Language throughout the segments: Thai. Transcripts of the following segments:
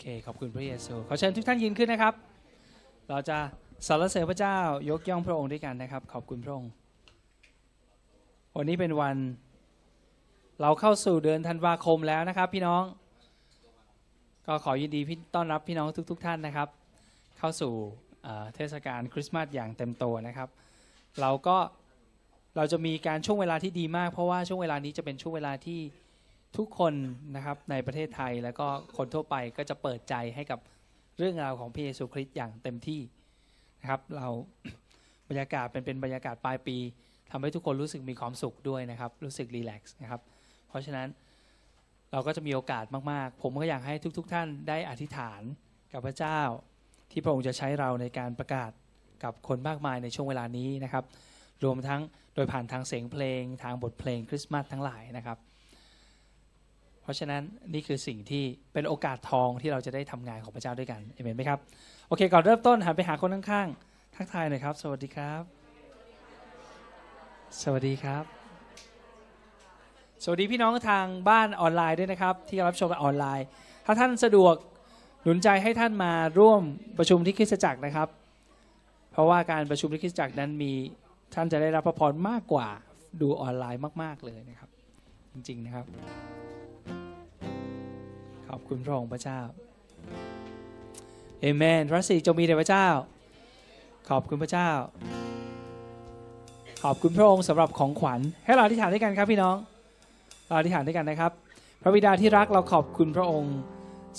เค ขอบคุณพระเยซู ขอเชิญทุกท่านยืนขึ้นนะครับ เราจะสรรเสริญพระเจ้ายกย่องพระองค์ด้วยกันนะครับ ขอบคุณพระองค์ วันนี้เป็นวัน เราเข้าสู่เดือนธันวาคมแล้วนะครับ พี่น้อง ก็ขอยินดีพี่ต้อนรับพี่น้องทุก ๆท่านนะครับ เข้าสู่เทศกาลคริสต์มาสอย่างเต็มตัวนะครับ เราก็เราจะมีการช่วงเวลาที่ดีมาก เพราะว่าช่วงเวลานี้จะเป็นช่วงเวลาที่ ทุกคนนะครับในประเทศไทยแล้วก็คนทั่วไปก็จะเปิดใจให้กับเรื่องราวของพระเยซูคริสต์อย่างเต็มที่นะครับ เราบรรยากาศเป็นเป็นบรรยากาศปลายปีทำให้ทุกคนรู้สึกมีความสุขด้วยนะครับ รู้สึกรีแลกซ์นะครับ เพราะฉะนั้นเราก็จะมีโอกาสมากๆ ผมก็อยากให้ทุกๆท่านได้อธิษฐานกับพระเจ้า ที่พระองค์จะใช้เราในการประกาศกับคนมากมายในช่วงเวลานี้นะครับ รวมทั้งโดยผ่านทางเสียงเพลง ทางบทเพลงคริสต์มาสทั้งหลายนะครับ ราะฉะนั้นนี่คือสิ่งที่เป็นโอกาสทองที่เราจะได้ทำงานของพระเจ้าด้วยกันเอเมนไหมครับโอเค ก่อนเริ่มต้นหันไปหาคนข้างๆทักทายหน่อยครับ สวัสดีครับ สวัสดีครับ สวัสดีพี่น้องทางบ้านออนไลน์ด้วยนะครับ ที่รับชมออนไลน์ ถ้าท่านสะดวกหนุนใจให้ท่านมาร่วมประชุมที่คริสตจักรนะครับ เพราะว่าการประชุมที่คริสตจักรนั้นมีท่านจะได้รับพระพรมากกว่าดูออนไลน์มาก ๆเลยนะครับ จริงๆนะครับ ขอบคุณพระองค์พระเจ้าเอเมนพระสิริจงมีแด่พระเจ้า ขอบคุณพระเจ้า ขอบคุณพระองค์สำหรับของขวัญ ให้เราอธิษฐานด้วยกันครับพี่น้องเราอธิษฐานด้วยกันนะครับ พระบิดาที่รักเราขอบคุณพระองค์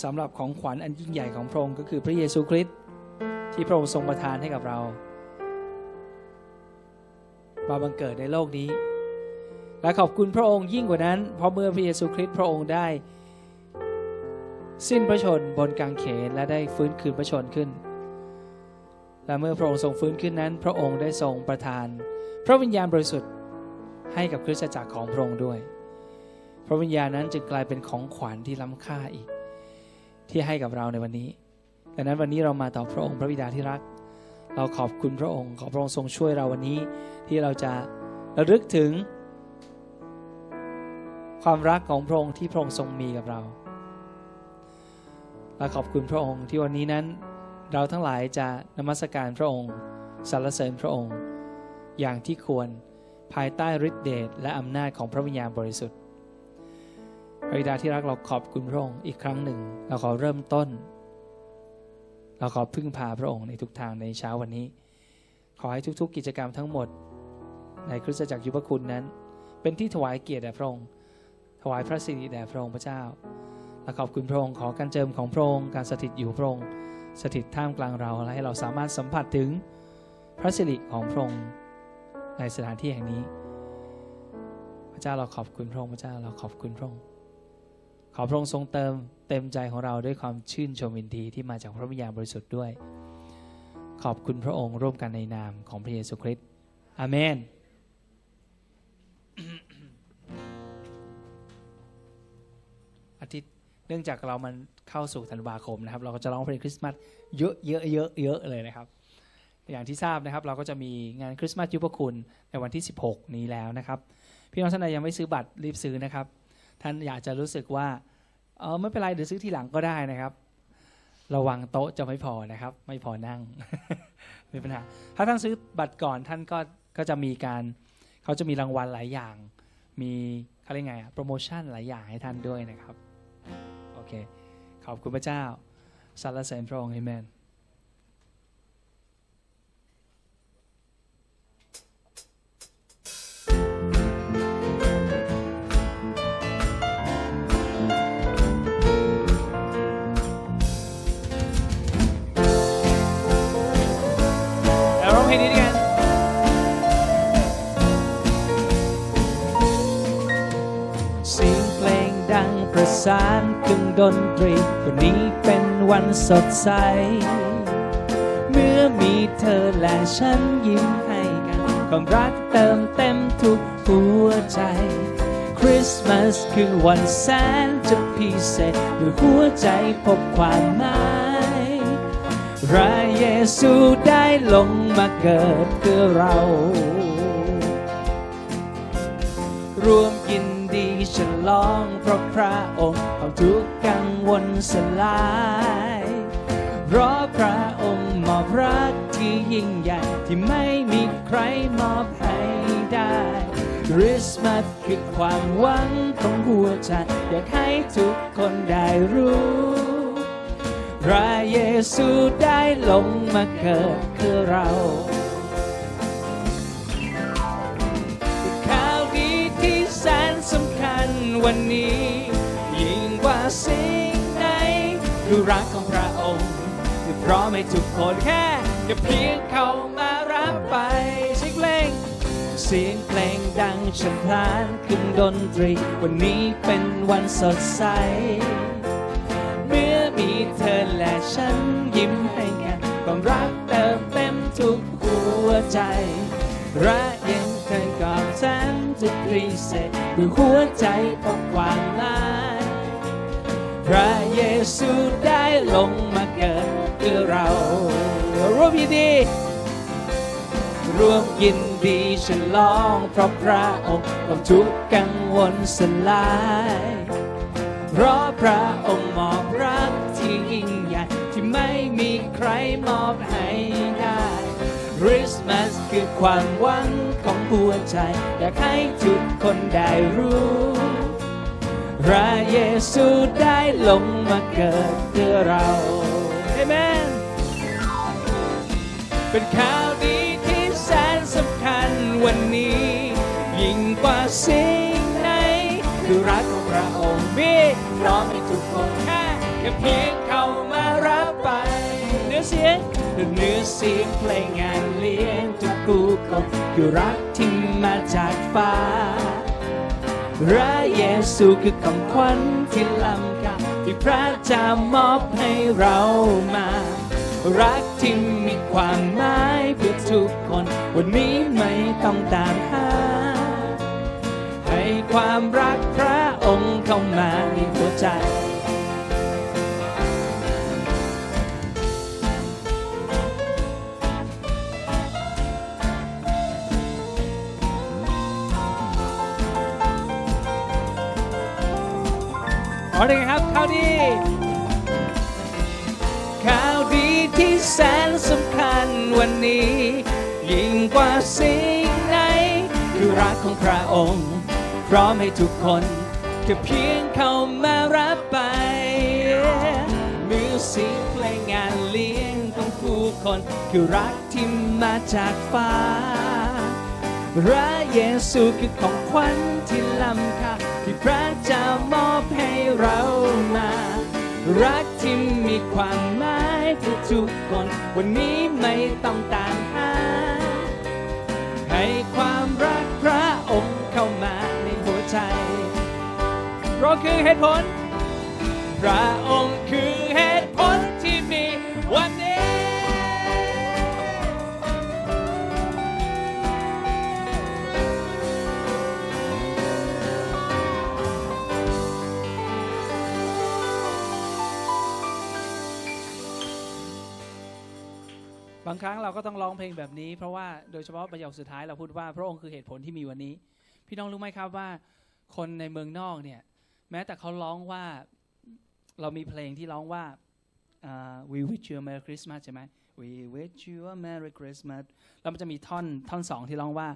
สำหรับของขวัญอันยิ่งใหญ่ของพระองค์ก็คือพระเยซูคริสต์ที่พระองค์ทรงประทานให้กับเรามาบังเกิดในโลกนี้ และขอบคุณพระองค์ยิ่งกว่านั้น เพราะเมื่อพระเยซูคริสต์พระองค์ได้ สิ้นพระชนบนกางเขนและได้ฟื้นคืนพระชนขึ้น และเมื่อพระองค์ทรงฟื้นขึ้นนั้น พระองค์ได้ทรงประทาน พระวิญญาณบริสุทธิ์ให้กับคริสตจักรของพระองค์ด้วย พระวิญญาณนั้นจึงกลายเป็นของขวัญที่ล้ำค่าอีก ที่ให้กับเราในวันนี้ดังนั้นวันนี้เรามาต่อพระองค์พระบิดาที่รัก เราขอบคุณพระองค์ขอพระองค์ทรงช่วยเราวันนี้ที่เราจะระลึกถึง ความรักของพระองค์ที่พระองค์ทรงมีกับเรา และขอบคุณพระองค์ที่วันนี้นั้น เราทั้งหลายจะนมัสการพระองค์สรรเสริญพระองค์ อย่างที่ควรภายใต้ฤทธิเดชและอำนาจของพระวิญญาณบริสุทธิ์พระบิดาที่รักเราขอบคุณพระองค์อีกครั้งหนึ่ง เราขอเริ่มต้น เราขอพึ่งพาพระองค์ในทุกทางในเช้าวันนี้ ขอให้ทุกๆ กิจกรรมทั้งหมด ในคริสตจักรยุพคุณนั้น เป็นที่ถวายเกียรติแด่พระองค์ถวายพระสิริแด่พระองค์พระเจ้า ขอบคุณพระองค์ขอการเจิมของพระองค์การสถิตอยู่พระองค์สถิตท่ามกลางเราและให้เราสามารถสัมผัสถึงพระสิริของพระองค์ในสถานที่แห่งนี้ พระเจ้าเราขอบคุณพระองค์พระเจ้าเราขอบคุณพระองค์ขอพระองค์ทรงเติมเต็มใจของเราด้วยความชื่นชมยินดีที่มาจากพระวิญญาณบริสุทธิ์ด้วย ขอบคุณพระองค์ร่วมกันในนามของพระเยซูคริสต์อาเมนอาทิตย์ เนื่องจากเรามันเข้าสู่ธันวาคมนะครับ เราก็จะร้องเพลงคริสต์มาสเยอะเยอะเยอะเยอะเลยนะครับ อย่างที่ทราบนะครับ เราก็จะมีงานคริสต์มาสยุพคุณในวันที่ 16 นี้แล้วนะครับ พี่น้องท่านใดยังไม่ซื้อบัตรรีบซื้อนะครับ ท่านอยากจะรู้สึกว่าเออไม่เป็นไรเดี๋ยวซื้อทีหลังก็ได้นะครับ ระวังโต๊ะจะไม่พอนะครับ ไม่พอนั่งไม่เป็นปัญหาถ้าท่านซื้อบัตรก่อนท่านก็ก็จะมีการเขาจะมีรางวัลหลายอย่าง มีเขาเรียกไงอะโปรโมชั่นหลายอย่างให้ท่านด้วยนะครับ เค ขอบคุณพระเจ้าสรรเสริญพระองค์เอเมน สานเครื่งดนตรีวันนี้เป็นวันสดใส เมื่อมีเธอและฉันยิ้มให้กันความรักเติมเต็มทุกหัวใจ คริสต์มาสคือวันแสนจะพิเศษเมื่อหัวใจพบความหมายพระเยซูได้ลงมาเกิดเพื่อเรา รวมกิน ดีฉลองเพราะพระองค์เอาทุกกังวลสลาย เพราะพระองค์มอบรักที่ยิ่งใหญ่ที่ไม่มีใครมอบให้ได้คริสต์มาสคือความหวังของหัวใจอยากให้ทุกคนได้รู้ พระเยซูได้ลงมาเกิดคือเรา คือรักของพระองค์ที่พร้อมให้ทุกคนแค่แค่เพียงเข้ามารับไปเสียงเพลง เสียงเพลงดังฉันพลานขึ้นดนตรี วันนี้เป็นวันสดใส เมื่อมีเธอและฉันยิ้มให้กันความรักเติมเต็มทุกหัวใจรักยังเธอกับฉันจะกรีเสษด้วยหัวใจของความหมา พระเยซูได้ลงมาเกิดเพื่อเราร่วมยินดีร่วมยินดีฉลองเพราะพระองค์ความทุกข์กังวลสลาย เพราะพระองค์มอบรักที่ยิ่งใหญ่ที่ไม่มีใครมอบให้ได้คริสต์มาสคือความหวังของหัวใจ อยากให้ทุกคนได้รู้ พระเยซูได้ลงมาเกิดเพื่อเราเอเมนเป็นข่าวดีที่แสนสำคัญวันนี้ ยิ่งกว่าสิ่งไหนคือรักของพระองค์มีพร้อมให้ทุกคนแค่แค่เพียงเข้ามารับไปเนื้อเสียงเนื้อเสียงเพลงงานเลี้ยงทุกคู่คนคือรักที่มาจากฟ้า พระเยซูคือคำขวัญที่ล้ำค่าที่พระเจ้ามอบให้เรามา รักที่มีความหมายเพื่อทุกคน วันนี้ไม่ต้องตามหา ให้ความรักพระองค์เข้ามาในหัวใจ อได้ไงครับข่าวดี ข่าวดีที่แสนสำคัญวันนี้ ยิ่งกว่าสิ่งไหนคือรักของพระองค์ พร้อมให้ทุกคนแค่เพียงเข้ามารับไปมือสียงเพลงงานเลี้ยงของผู้คนคือรักที่มาจากฟ้าพระเยซูคือของขวัญที่ล้ำค่า พระเจ้ามอบให้เรามา รักที่มีความหมายทุกทุกคน วันนี้ไม่ต้องตามหา ให้ความรักพระองค์เข้ามาในหัวใจเพราะคือเหตุผล พระองค์คือเหตุ บางครั้งเราก็ต้องร้องเพลงแบบนี้ เพราะว่าโดยเฉพาะประโยคสุดท้ายเราพูดว่าพระองค์คือเหตุผลที่มีวันนี้ พี่น้องรู้ไหมครับว่า คนในเมืองนอกเนี่ยแม้แต่เขาร้องว่าเรามีเพลงที่ร้องว่าอ่า we wish you a merry Christmas ใช่ไหม we wish you a merry Christmas แล้วมันจะมีท่อนท่อนสองที่ร้องว่า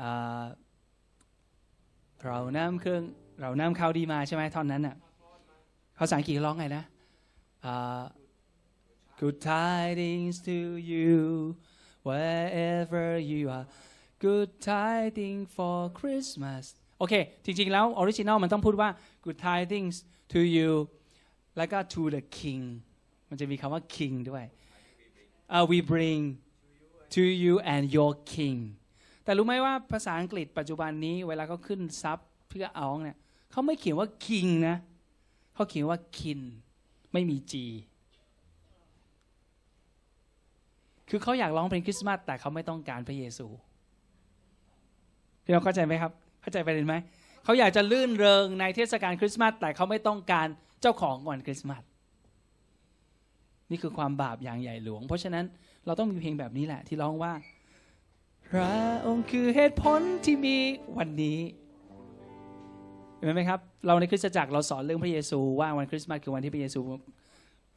อ่าเรานำเครื่องเรานำข่าวดีมาใช่ไหมท่อนนั้นน่ะภาษาอังกฤษร้องไงนะอ่า Good tidings to you wherever you are Good tidings for Christmas โอเค จริงๆ แล้ว original มันต้องพูดว่า Good tidings to you แล้วก็ to the king มันจะมีคำว่า king ด้วยอ่า we bring to you and your king แต่รู้ไหมว่าภาษาอังกฤษปัจจุบันนี้เวลาเขาขึ้น subเพื่อเอาเนี่ยเขาไม่เขียนว่า king นะเขาเขียนว่า kin ไม่มี g คือเขาอยากร้องเพลงคริสต์มาสแต่เขาไม่ต้องการพระเยซูพี่น้องเข้าใจไหมครับ เข้าใจประเด็นไหมเขาอยากจะลื่นเริงในเทศกาลคริสต์มาสแต่เขาไม่ต้องการเจ้าของวันคริสต์มาสนี่คือความบาปอย่างใหญ่หลวง เพราะฉะนั้นเราต้องมีเพลงแบบนี้แหละที่ร้องว่าพระองค์คือเหตุผลที่มีวันนี้เห็นไหมครับ เราในคริสตจักรเราสอนเรื่องพระเยซูว่าวันคริสต์มาสคือวันที่พระเยซู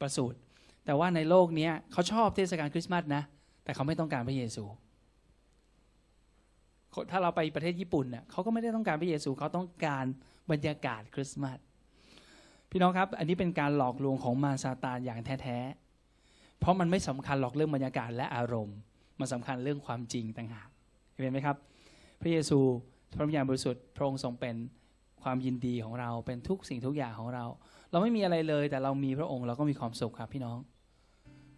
ประสูติ แต่ว่าในโลกนี้เขาชอบเทศกาลคริสต์มาสนะ แต่เขาไม่ต้องการพระเยซู ถ้าเราไปประเทศญี่ปุ่นเน่ยเขาก็ไม่ได้ต้องการพระเยซูเขาต้องการบรรยากาศคริสต์มาสพี่น้องครับ อันนี้เป็นการหลอกลวงของมารซาตานอย่างแท้ๆ เพราะมันไม่สำคัญหรอกเรื่องบรรยากาศและอารมณ์ มันสำคัญเรื่องความจริงต่างหากเห็นไหมครับ พระเยซูพระวิญญาณบริสุทธิ์พระองค์ทรงเป็นความยินดีของเราเป็นทุกสิ่งทุกอย่างของเรา เราไม่มีอะไรเลยแต่เรามีพระองค์เราก็มีความสุขครับพี่น้อง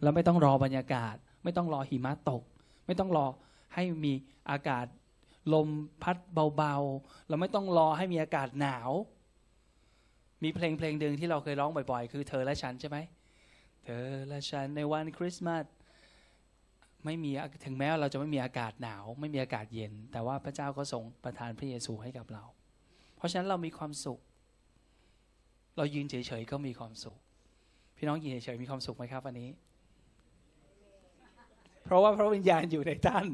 เราไม่ต้องรอบรรยากาศ ไม่ต้องรอหิมะตก ไม่ต้องรอให้มีอากาศลมพัดเบาๆ เราไม่ต้องรอให้มีอากาศหนาว มีเพลงเพลงหนึ่งที่เราเคยร้องบ่อยๆ คือเธอและฉันใช่ไหม เธอและฉันในวันคริสต์มาสไม่มีถึงแม้เราจะไม่มีอากาศหนาว ไม่มีอากาศเย็น แต่ว่าพระเจ้าก็ทรงประทานพระเยซูให้กับเรา เพราะฉะนั้นเรามีความสุข เรายืนเฉยๆก็มีความสุข พี่น้องยืนเฉยๆมีความสุขไหมครับวันนี้ เพราะว่าพระวิญญาณอยู่ในท่าน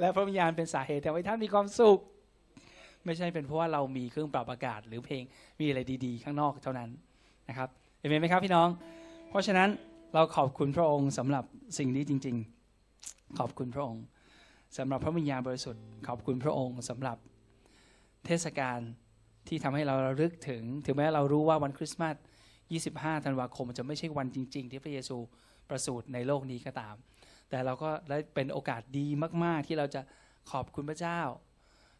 และพระวิญญาณเป็นสาเหตุทำให้ท่านมีความสุข ไม่ใช่เป็นเพราะว่าเรามีเครื่องปรับอากาศหรือเพลงมีอะไรดีๆ ข้างนอกเท่านั้นนะครับเห็นไหมครับพี่น้อง เพราะฉะนั้นเราขอบคุณพระองค์สำหรับสิ่งนี้จริง ๆ ขอบคุณพระองค์สำหรับพระวิญญาณบริสุทธิ์ขอบคุณพระองค์สำหรับเทศกาลที่ทำให้เราระลึกถึง ถึงแม้เรารู้ว่าวันคริสต์มาส 25 ธันวาคมจะไม่ใช่วันจริง ๆ ที่พระเยซู ประสูติในโลกนี้ก็ตาม แต่เราก็ได้เป็นโอกาสดีมาก ๆ ที่เราจะขอบคุณพระเจ้า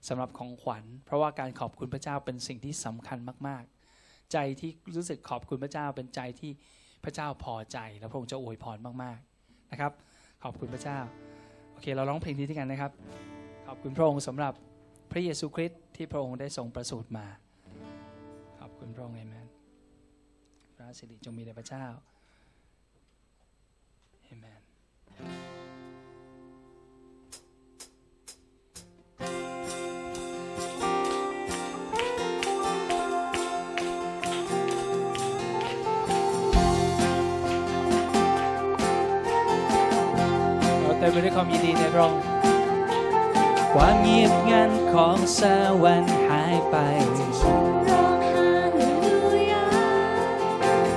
สำหรับของขวัญ เพราะว่าการขอบคุณพระเจ้าเป็นสิ่งที่สำคัญมาก ๆ ใจที่รู้สึกขอบคุณพระเจ้าเป็นใจที่พระเจ้าพอใจ และพระองค์จะอวยพรมากๆนะครับ ขอบคุณพระเจ้าโอเค เราร้องเพลงนี้ด้วยกันนะครับ ขอบคุณพระองค์สำหรับพระเยซูคริสต์ที่พระองค์ได้ทรงประสูติมา ขอบคุณพระองค์เอเมนพระสิริจงมีแด่พระเจ้า ไปด้วยความยินดีในรองความเงียบงันของสวรรค์หายไป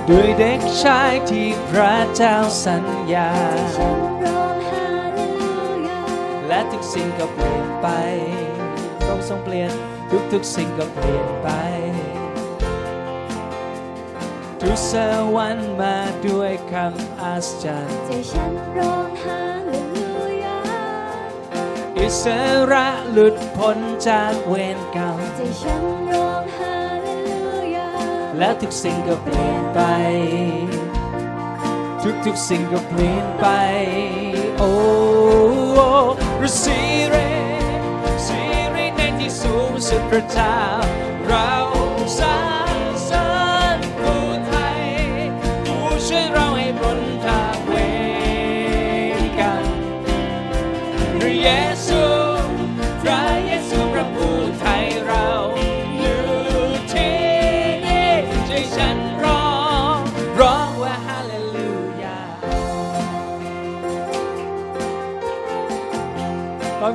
ด้วยเด็กชายที่พระเจ้าสัญญา และทุกสิ่งก็เปลี่ยนไปพระองค์ทรงเปลี่ยนทุกทุกสิ่งก็เปลี่ยนไป ทุกสวรรค์มาด้วยคำอัศจรรย์ใจฉันร้ องไห้อิสระหลุดพ้นจากเวรกรรมใจฉันร้องฮาเลลูยาและทุกสิ่งก็เปลี่ยนไป ทุกทุกสิ่งก็เปลี่ยนไป โอ้รสีเรสีเรในที่สูงสุดพระเจ้า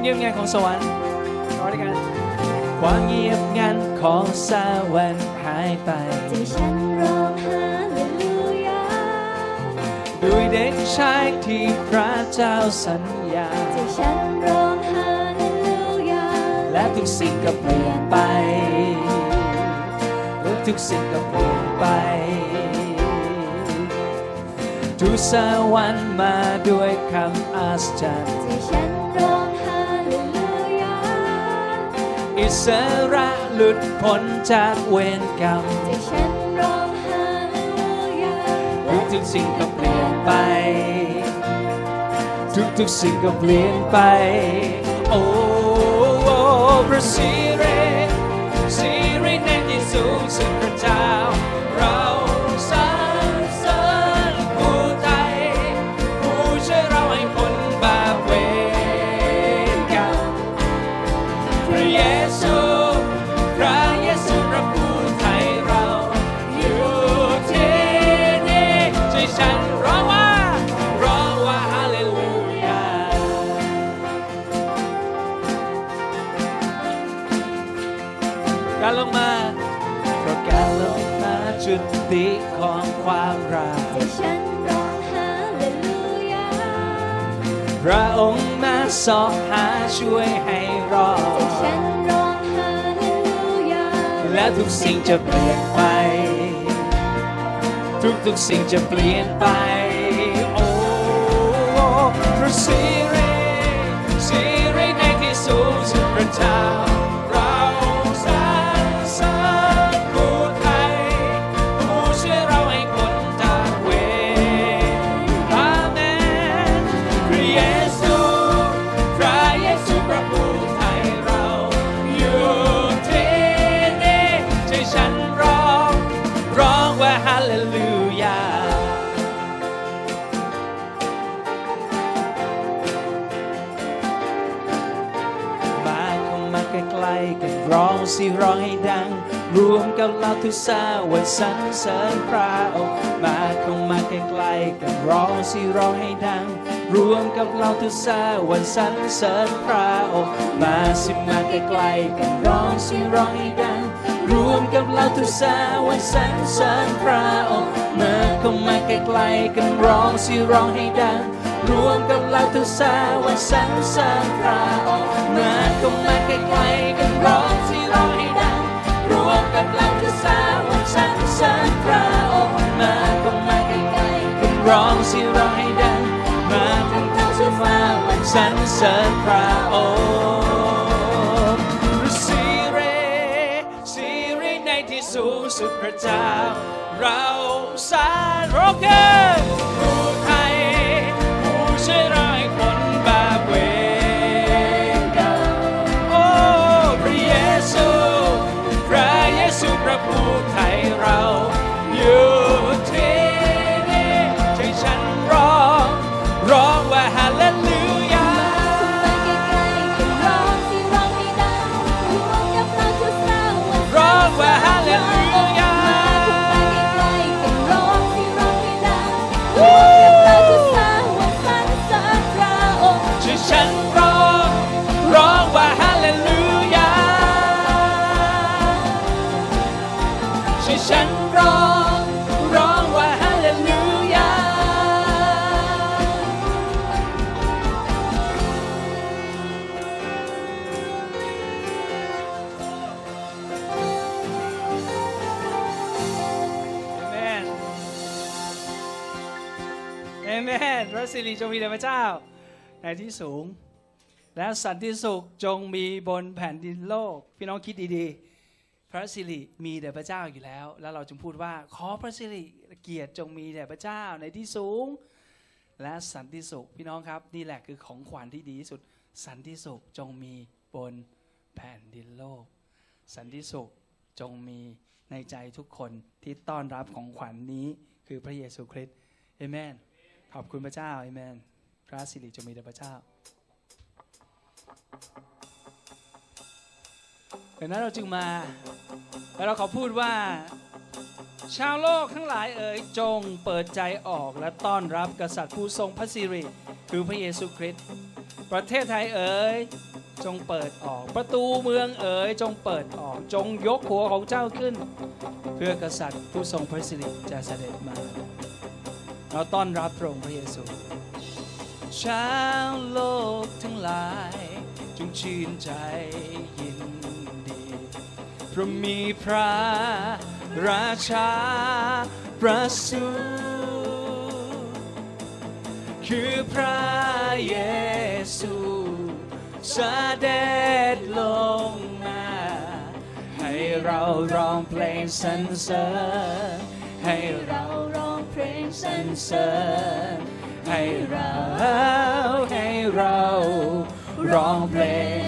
งียบงันของสวรรค์ร้องด้วยกัน ความเงียบงันของสวรรค์หายไปใจฉันร้องฮาเลลูยาด้วยเด็กชายที่พระเจ้าสัญญาใจฉันร้องฮาเลลูยาและทุกสิ่งก็เปลี่ยนไปและทุกสิ่งก็เปลี่ยนไปทุกสวรรค์มาด้วยคำอัศจรรย์อิ สระหลุดพ้นจากเวรกรรมใจฉันร้องฮาเลลูยาทุกสิ่งก็เปลี่ยนไป ทุกทุกสิ่งก็เปลี่ยนไป โอ้พระสิเรสิเรในที่สูงสุดพระเจ้าการลงมา ระองค์มาสอบหาช่วยให้รอแต่ฉันดร้องฮาเลลูยาและทุกสิ่งจะเปลี่ยนไป ทุกทุกๆสิ่งจะเปลี่ยนไป โอ้พระสิริสิริในที่สูงสุดพระเจ้าเรา กับเราทุกสาวันสรรเสริญพระองค์มาเข้ามาใกล้ๆกันร้องสิร้องให้ดัง รวมกับเราทุกสาวันสรรเสริญพระองค์มาสิมาใกล้ๆกันร้องสิร้องให้ดัง รวมกับเราทุกสาวันสรรเสริญพระองค์มาเข้ามาใกล้ๆกันร้องสิร้องให้ดังรวมกับเราทุกสาวันสรรเสริญพระองค์มาเข้ามาใกล้ๆกันร้องสิร้องให้ดังรวมกับเรา ทุกสาวันสรรเสริญพระองค์มาเข้ามาใกล้ๆกันร้องสิร้องให้ดังมาทั้งเท้าสู่ฟ้าวันสรรเสริญพระองค์สิเรสิเรในที่สูงสุดพระเจ้าเราสารโรกผู้ มีแด่พระเจ้า ในที่สูง และสันติสุขจงมีบนแผ่นดินโลก พี่น้องคิดดีๆ พระสิริมีแด่พระเจ้าอยู่แล้ว แล้วเราจึงพูดว่าขอพระสิริเกียรติจงมีแด่พระเจ้าในที่สูง และสันติสุขพี่น้องครับ นี่แหละคือของขวัญที่ดีที่สุด สันติสุขจงมีบนแผ่นดินโลก สันติสุขจงมีในใจทุกคนที่ต้อนรับของขวัญนี้คือพระเยซูคริสต์เอเมน ขอบคุณพระเจ้าเอเมน พระสิริจงมีแด่พระเจ้าดังนั้นเราจึงมา แล้วเราขอพูดว่า ชาวโลกทั้งหลายเอ๋ยจงเปิดใจออกและต้อนรับกษัตริย์ผู้ทรงพระสิริคือพระเยซูคริสต์ประเทศไทยเอ๋ยจงเปิดออก ประตูเมืองเอ๋ยจงเปิดออกจงยกหัวของเจ้าขึ้น เพื่อกษัตริย์ผู้ทรงพระสิริจะเสด็จมา เราต้อนรับพระองค์พระเยซู ชาวโลกทั้งหลาย จงชื่นใจยินดี เพราะมีพระราชาประสูติคือพระเยซูเสด็จลงมา ให้เราร้องเพลงสรรเสริญให้เราร้องเพลงสรรเสริญ ให้เราให้เราร้องเพล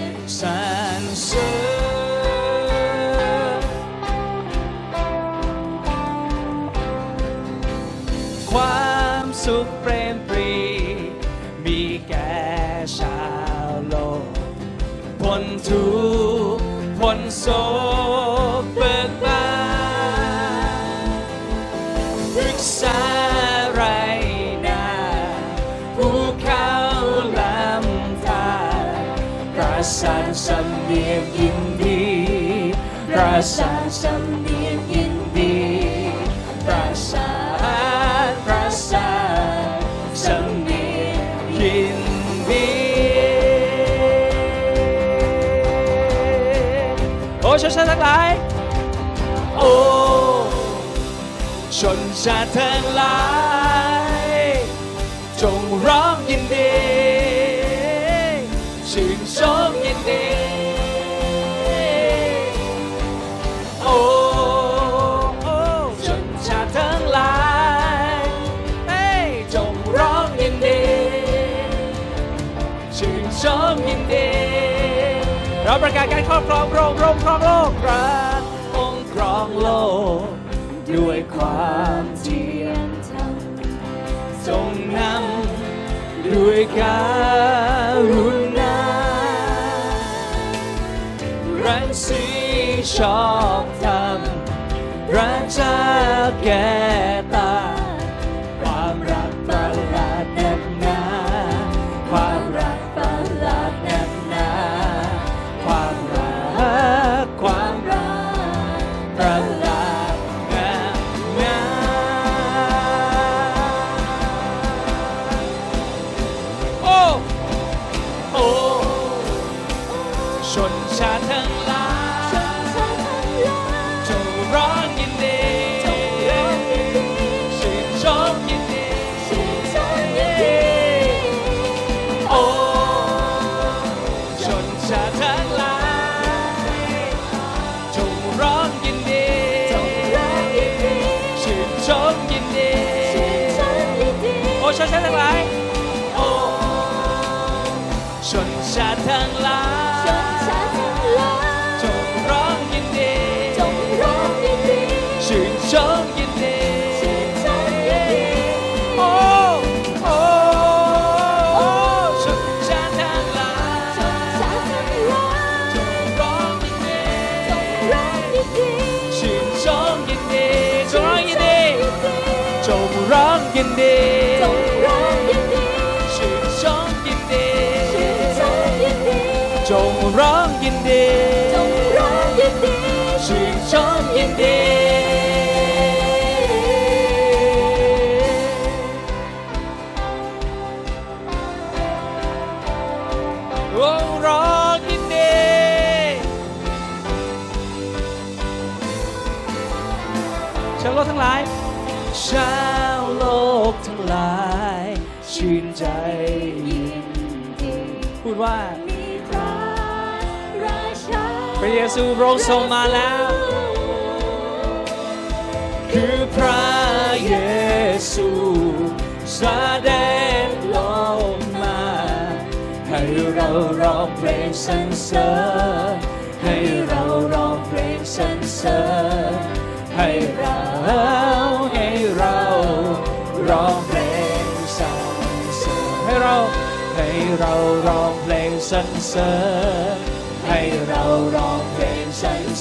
งสรรเสริญความสุขเปรมปรีมีแก่ชาวโลกพ้นทุกข์พ้นโศก ชาชำเนียยินดีประาประาชำเนียยินดีโอ้ชนชาติทั้งหลายโอ้ชนชาติทั้งหลาย การครอบครองพระองค์พระองครองโลกพระองค์ครองโลก ด้วยความเที่ยงธรรมจงนำด้วยการุณารังสีชอบธรรมพระเจ้าแก่ตา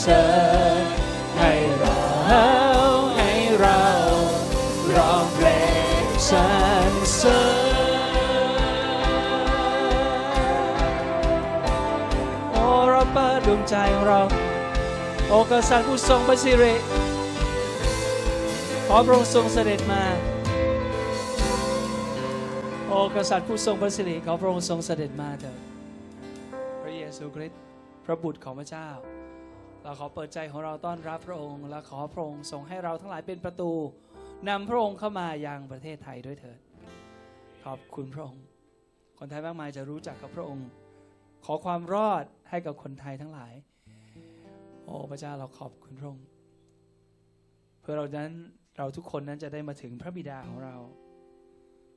เสริญให้เราให้เราร้องเพลงสรรเสริญโอ้เราเปิดดวงใจของเรา โอกษัตริย์ผู้ทรงพระสิริขอพระองค์ทรงเสด็จมาโอกษัตริย์ผู้ทรงพระสิริขอพระองค์ทรงเสด็จมาเถิดพระเยซูคริสต์พระบุตรของพระเจ้า เราขอเปิดใจของเราต้อนรับพระองค์ และขอพระองค์ทรงให้เราทั้งหลายเป็นประตูนำพระองค์เข้ามายังประเทศไทยด้วยเถิด ขอบคุณพระองค์ คนไทยมากมายจะรู้จักกับพระองค์ ขอความรอดให้กับคนไทยทั้งหลาย โอ้พระเจ้าเราขอบคุณพระองค์ เพื่อเรานั้นเราทุกคนนั้นจะได้มาถึงพระบิดาของเรา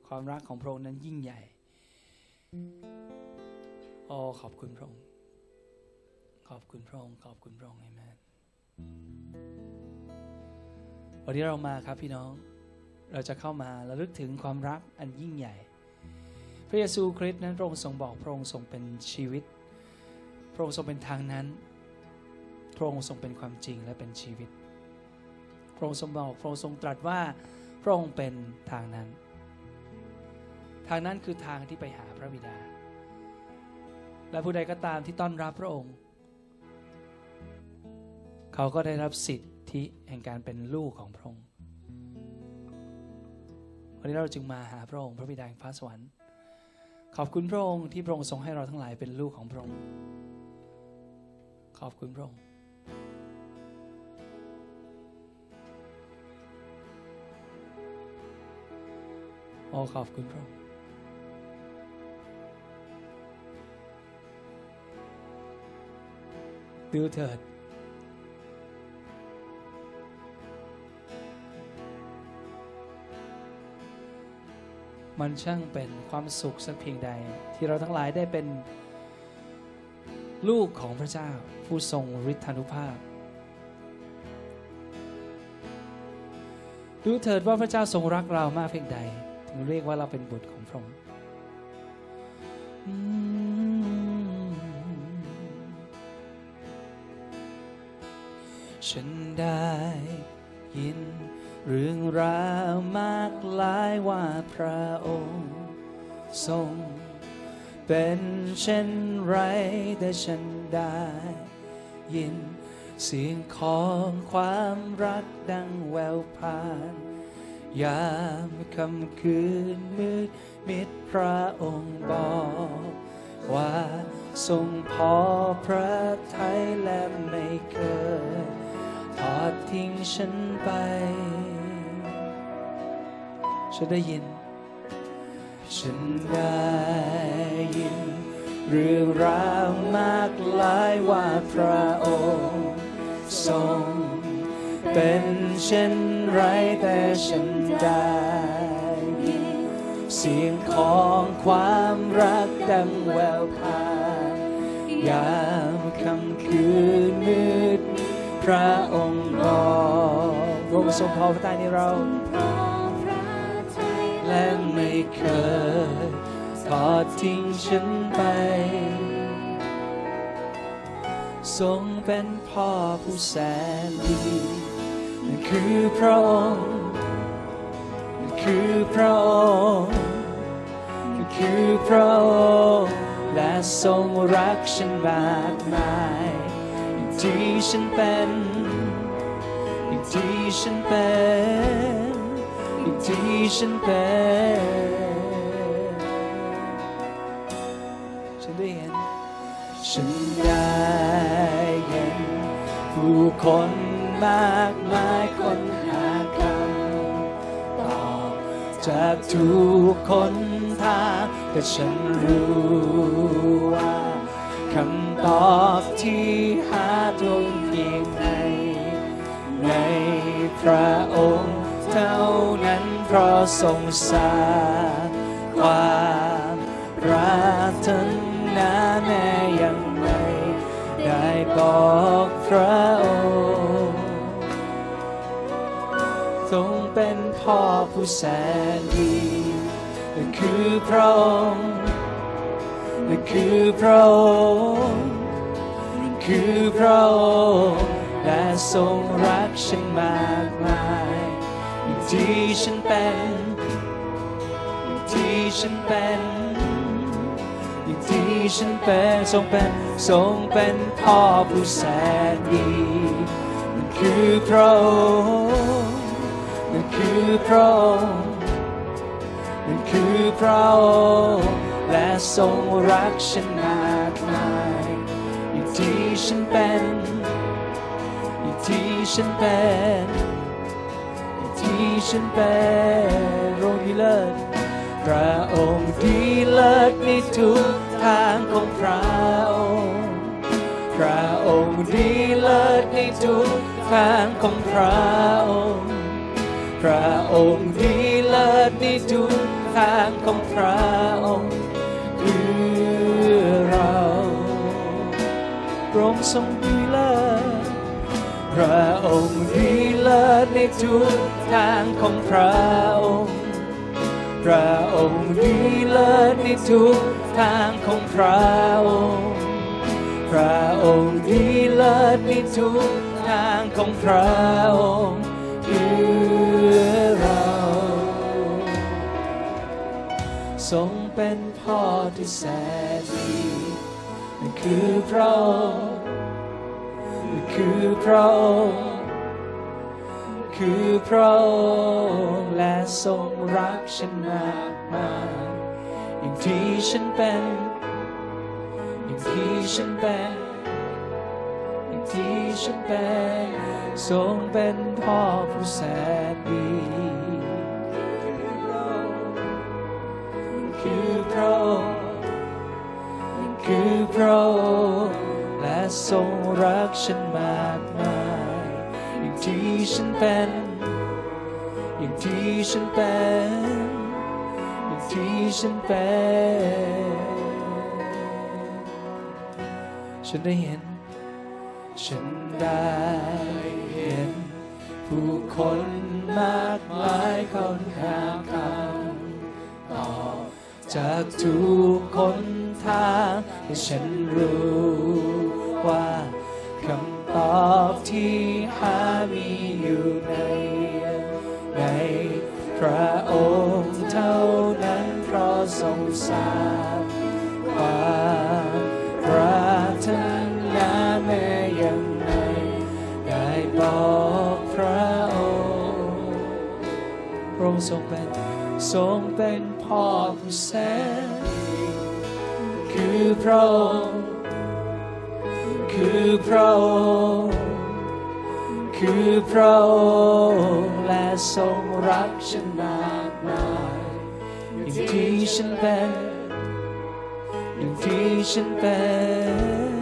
ความรักของพระองค์นั้นยิ่งใหญ่ โอ้ขอบคุณพระองค์ ขอบคุณพระองค์ขอบคุณพระองค์เอเมนวันนี้เรามาครับพี่น้องเราจะเข้ามาระลึกถึงความรักอันยิ่งใหญ่ พระเยซูคริสต์นั้นพระองค์ทรงบอกพระองค์ทรงเป็นชีวิต พระองค์ทรงเป็นทางนั้น พระองค์ทรงเป็นความจริงและเป็นชีวิต พระองค์ทรงบอกพระองค์ทรงตรัสว่าพระองค์เป็นทางนั้น ทางนั้นคือทางที่ไปหาพระบิดา และผู้ใดก็ตามที่ต้อนรับพระองค์ เขาก็ได้รับสิทธิแห่งการเป็นลูกของพระองค์ วันนี้เราจึงมาหาพระองค์พระบิดาแห่งฟ้าสวรรค์ ขอบคุณพระองค์ที่พระองค์ทรงให้เราทั้งหลายเป็นลูกของพระองค์ ขอบคุณพระองค์โอ้ขอบคุณพระองค์ดูเถิด มันช่างเป็นความสุขสักเพียงใด ที่เราทั้งหลายได้เป็น ลูกของพระเจ้า ผู้ทรงฤทธานุภาพ ดูเถิดว่าพระเจ้าทรงรักเรามากเพียงใดถึงเรียกว่าเราเป็นบุตรของพระองค์ฉันได้ยิน เรื่องราวมากลายว่าพระองค์ ทรง เป็นเช่นไรแต่ฉันได้ ยิน เสียงของความรักดังแววผ่าน ยามคำคืนมืดมิดพระองค์บอก ว่าทรงพอพระทัยและไม่เคยทอดทิ้งฉันไป ฉันได้ยิน ฉันได้ยิน เรื่องราวมากลายว่าพระองค์ทรงเป็นเช่นไรแต่ฉันได้ยิน เสียงของความรักดังแววผ่านยามค่ำคืนมืดพระองค์บอกพระองค์ทรงพอพระทัยในเรา และไม่เคยทอดทิ้งฉันไป ทรงเป็นพ่อผู้แสนดีนั่นคือพระองค์นั่นคือพระองค์นั่นคือพระองค์และทรงรักฉันมากมายอย่างที่ฉันเป็นอย่งที่ฉันเป็น อย่างที่ฉันเป็นฉันได้เห็น ฉันได้เห็น ผู้คนมากมายคนหาคำตอบจากทุกคนทางแต่ฉันรู้ว่าคำตอบที่หาตรงเพียงในในพระองค์ เท่านั้นเพราะทรงสางความปรารถนาแม้ยังไม่ได้บอกพระองค์ทรงเป็นพ่อผู้แสนดีนั่คือพระองค์นั่คือพระองค์คือพระองค์และทรงรักฉันมากมาย ที่ฉันเป็นอย่างที่ฉันเป็นอย่างที่ฉันเป็นทรงเป็นทรงเป็นพ่อผู้แสนดีนั่นคือพระองค์นั่นคือพระองค์นั่นคือพระองค์และทรงรักฉันมากมายอย่างที่ฉันเป็นอย่างที่ฉันเป็น ที่ฉันเป็นโรงดีเลิศพระองค์ดีเลิศในทุกทางของพระองค์พระองค์ดีเลิศในทุกทางของพระองค์พระองค์ดีเลิศในทุกทางของพระองค์คือเราพระองค์ทรงดีเลิศพระองค์ดี เลิศในทุกทางของพระองค์พระองค์ดีเลิศในทุกทางของพระองค์พระองค์ดีเลิศในทุกทางของพระองค์คือเราทรงเป็นพ่อที่แสนดีนั่นคือพระองค์นั่นคือพระองค์ คือพระองค์และทรงรักฉันมากมายอย่างที่ฉันเป็นอย่างที่ฉันเป็นอย่างที่ฉันเป็นทรงเป็นพ่อผู้แสนดีคือพระองค์คือพระองค์และทรงรักฉันมากมาย ฉันเป็น อย่างที่ฉันเป็น อย่างที่ฉันเป็น ฉันได้เห็น ฉันได้เห็น ผู้คนมากมายคนข้าคำตอบจากทุกคนทางให้ฉันรู้ว่า ตอบที่หามีอยู่ในในพระองค์เท่านั้นเพราะทรงสร้างความปรารถนาแม้ยังไงได้บอกพระองค์พระองค์ทรงเป็นทรงเป็นพ่อผู้แสนคือพระองค์ คือพระองค์คือพระองค์และทรงรักฉันมากมายอย่างที่ฉันเป็นอย่างที่ฉันเป็น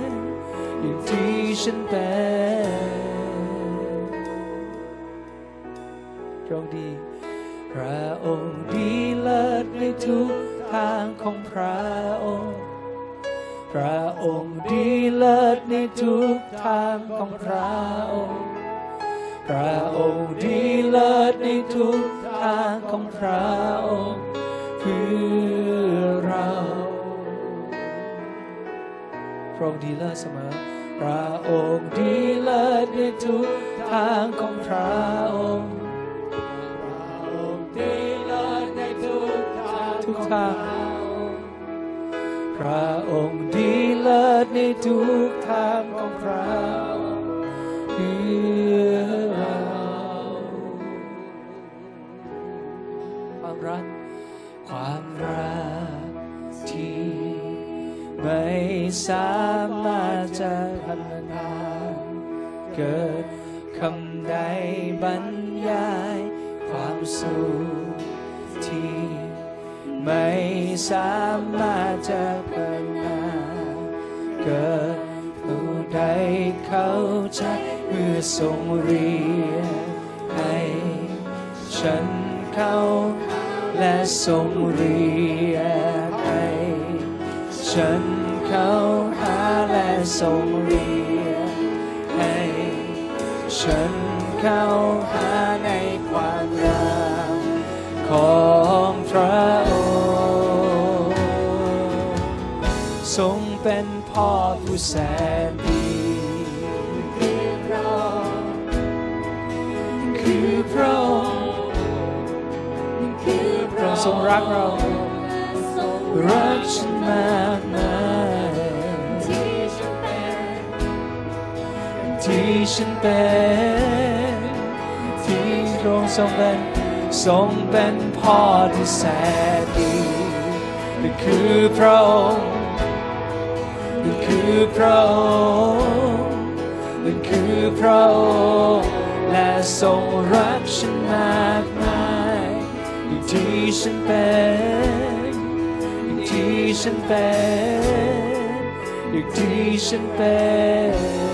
อย่างที่ฉันเป็นพระองค์ดีพระองค์ดีเลิศในทุกทางของพระองค์ พระองค์ดีเลิศในทุกทางของพระองค์ พระองค์ดีเลิศในทุกทางของพระองค์เพื่อเราพระองค์ดีเลิศเสมอ พระองค์ดีเลิศในทุกทางของพระองค์ดีเลิศในทุกทางทุกทาง พระองค์ดีเลิศในทุกทางของพระองค์เพื่อเราความรัก ความรักที่ไม่สามารถจะพันนาเกิดคำใดบรรยายความสุข สามารถจะเปิดนาเกิดผู้ใดเข้าใจเมื่อทรงเรียกให้ฉันเข้าหาและทรงเรียกให้ฉันเข้าหาและทรงเรียกให้ฉันเข้าหาในความรักขอ เป็นพ่อผู้แสนดีคือพระองค์คือพระองค์คือพระองค์ทรงรักเรารักฉันมากมายที่ฉันเป็นที่พระองค์ทรงเป็นทรงเป็นพ่อที่แสนดีนั่นคือพระองค์ คือพระองค์นั่นคือพระองค์และทรงรักฉันมากมายอย่างที่ฉันเป็นอย่างที่ฉันเป็นอย่างที่ฉันเป็น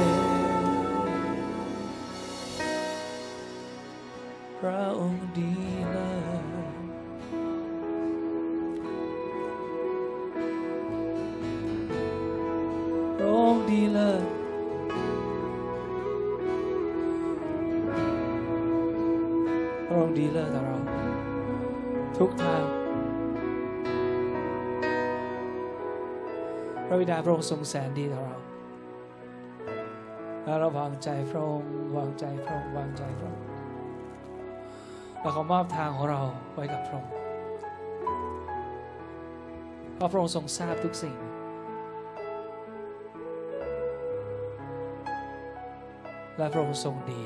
ดาพระองค์ทรงแสนดีต่อเราแล้วเราวางใจพระองค์วางใจพระองค์วางใจพระองค์เราขอมอบทางของเราไว้กับพระองค์เพราะพระองค์ทรงทราบทุกสิ่ง และพระองค์ทรงดี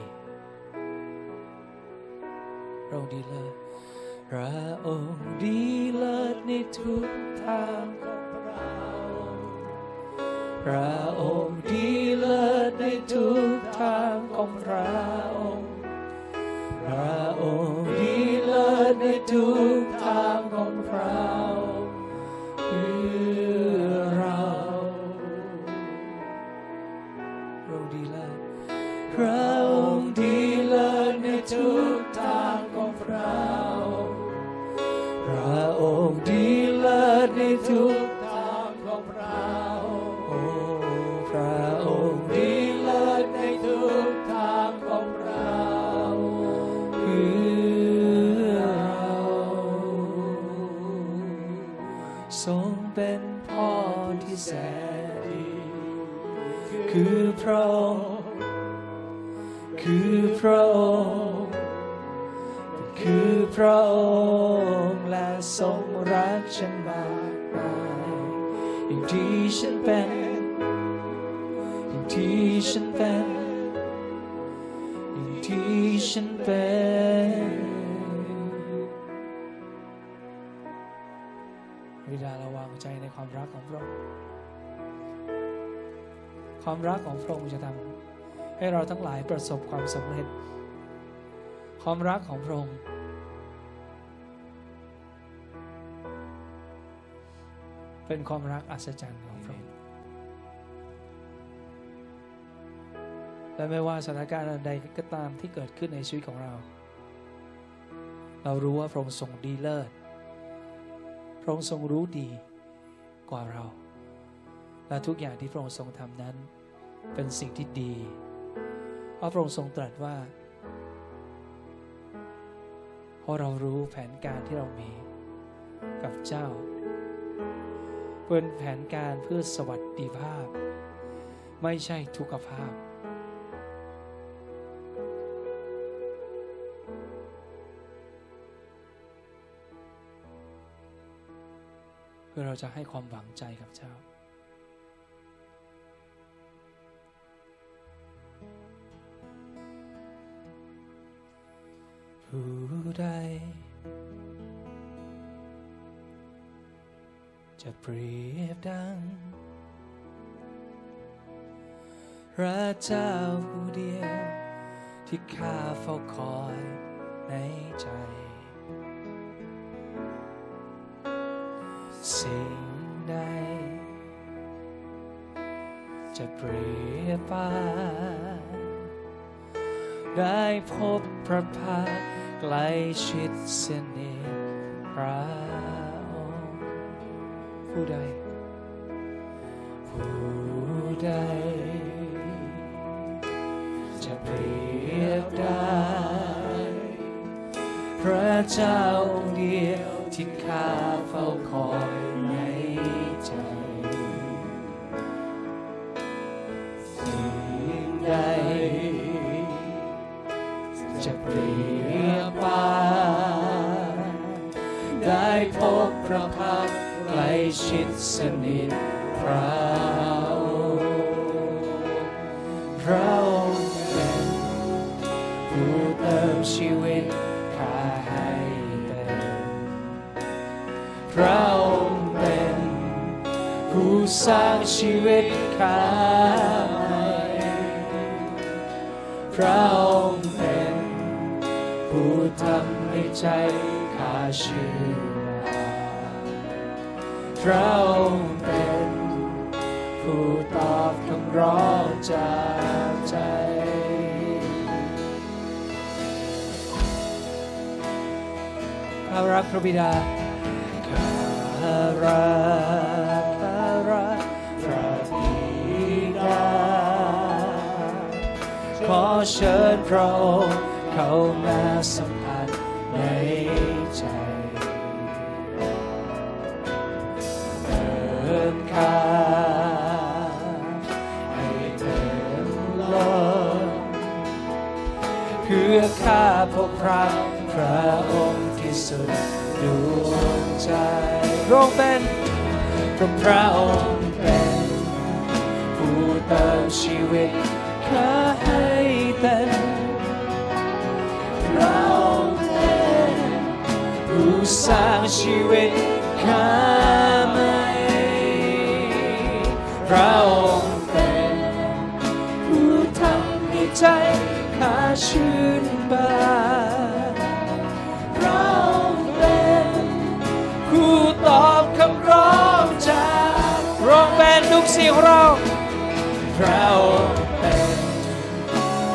พระองค์ดีเลิศพระองค์ดีเลิศในทุกทางของ พระองค์ดีเลิศในทุกทางของพระองค์ พระองค์ดีเลิศในทุก ของพระองค์ ความรักของพระองค์จะทำให้เราทั้งหลายประสบความสำเร็จ ความรักของพระองค์เป็นความรักอัศจรรย์ของพระองค์และไม่ว่าสถานการณ์ใดก็ตามที่เกิดขึ้นในชีวิตของเรา เรารู้ว่าพระองค์ทรงดีเลิศ พระองค์ทรงรู้ดี กว่าเรา และทุกอย่างที่พระองค์ทรงทำนั้น เป็นสิ่งที่ดีเพราะพระองค์ทรงตรัสว่าเพราะเรารู้แผนการที่เรามีกับเจ้า เป็นแผนการเพื่อสวัสดิภาพ ไม่ใช่ทุกขภาพ เราจะให้ความหวังใจกับเจ้า ผู้ใด จะเปรียบดังพระเจ้าผู้เดียวที่ข้าเฝ้าคอยในใจ สิ่งใด จะเปรียบปาได้พบพระพักใกล้ชิดสนิทพระองค์ผู้ใด ใจข้าเชื่นบานพระองค์เป็นผู้ตอบคำร้องจากใจข้ารักพระบิดาข้ารักข้ารักพระบิดา ขอเชิญพระองค์เข้า ดดวงใจพระองค์เป็นพระพระองค์เป็นผู้เติมชีวิตข้าให้เต็มพระองค์เป็นผู้สร้างชีวิตข้าใหม่พระองค์เป็นผู้ทำให้ใจข้าชื่นบาน ของเรา พระองค์เป็น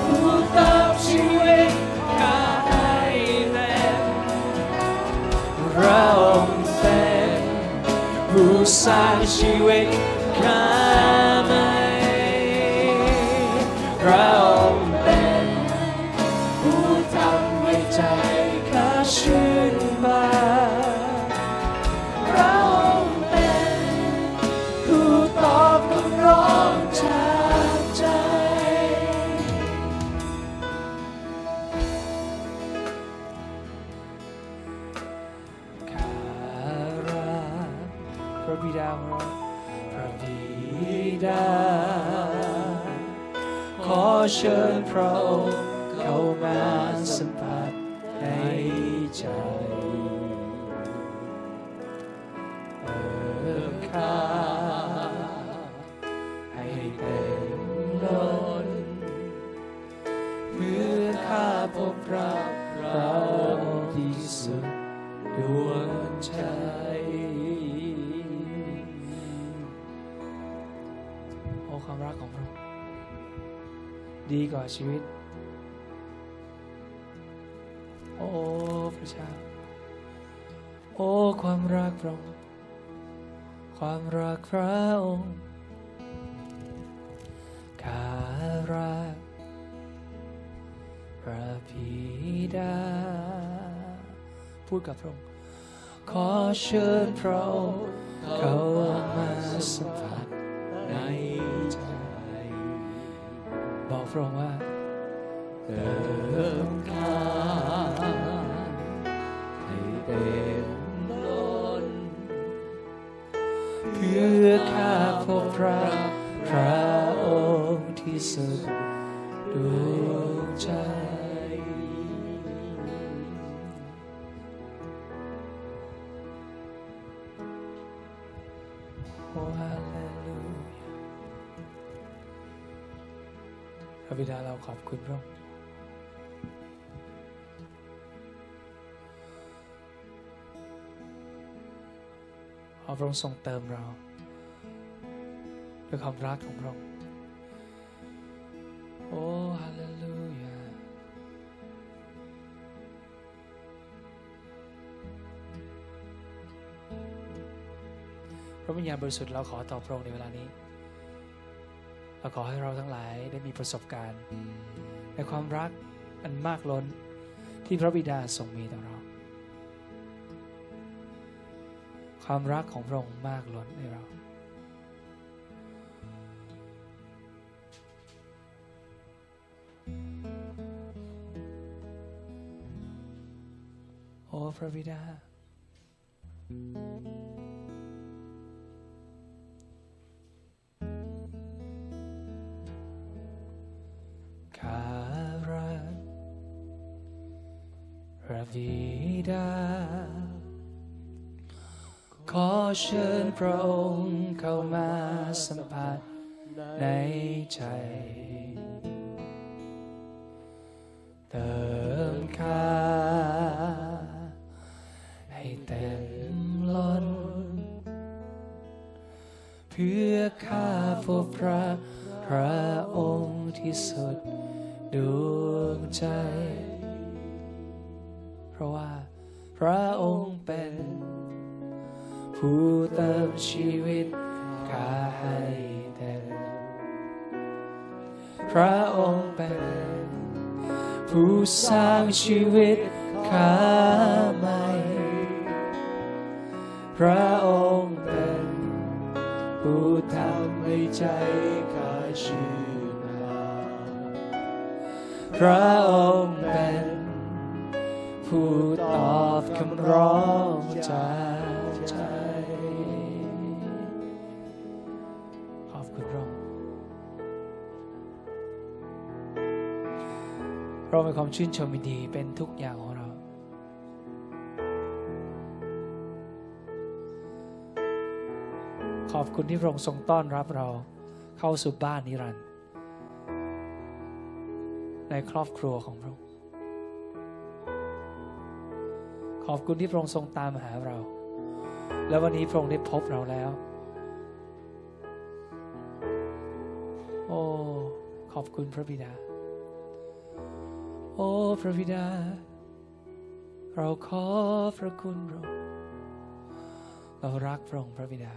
ผู้ตอบชีวิตข้าให้เต็มพระองค์เสร้างชีวิตข้าใหม่พระ ชิ ดีกว่าชีวิต โอ้พระเจ้าโอ้ความรักพระองค์ความรักพระองค์ข้ารักพระบิดา พูดกับพระองค์ ขอเชิญพระองค์เข้ามาสัมผัสในใจ บอกพระองค์ว่าเติมข้าให้เต็มล้นเพื่อข้าพบพระพระองค์ที่สุดดวงใจ ขอบคุณพระองค์ขอพระองค์ทรงเติมเรา ด้วยความรักของพระองค์โอ้ฮาเลลูยาพระวิญญาณบริสุทธิ์เราขอต่อพระองค์ในเวลานี้ เราขอให้เราทั้งหลายได้มีประสบการณ์ ในความรักอันมากล้นที่พระบิดาทรงมีต่อเรา ความรักของพระองค์มากล้นในเรา โอ้พระบิดา พระองค์เข้ามาสัมผัสในใจ ชีวิตข้าใหม่ พระองค์เป็นผู้ทำให้ใจข้าชื่นมาพระองค์เป็นผู้ตอบคำร้องใจ เรามีความชื่นชมยินดีเป็นทุกอย่างของเราขอบคุณที่พระองค์ทรงต้อนรับเราเข้าสู่บ้านนิรันดร์ในครอบครัวของพระองค์ ขอบคุณที่พระองค์ทรงตามหาเรา และวันนี้พระองค์ได้พบเราแล้ว โอ้ ขอบคุณพระบิดา โอ้พระบิดา เราขอพระคุณพระองค์เรารักพระองค์พระบิดา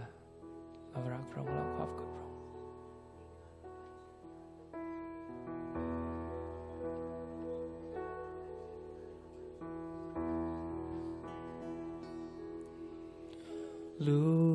เรารักพระองค์เราขอบคุณพระองค์ลู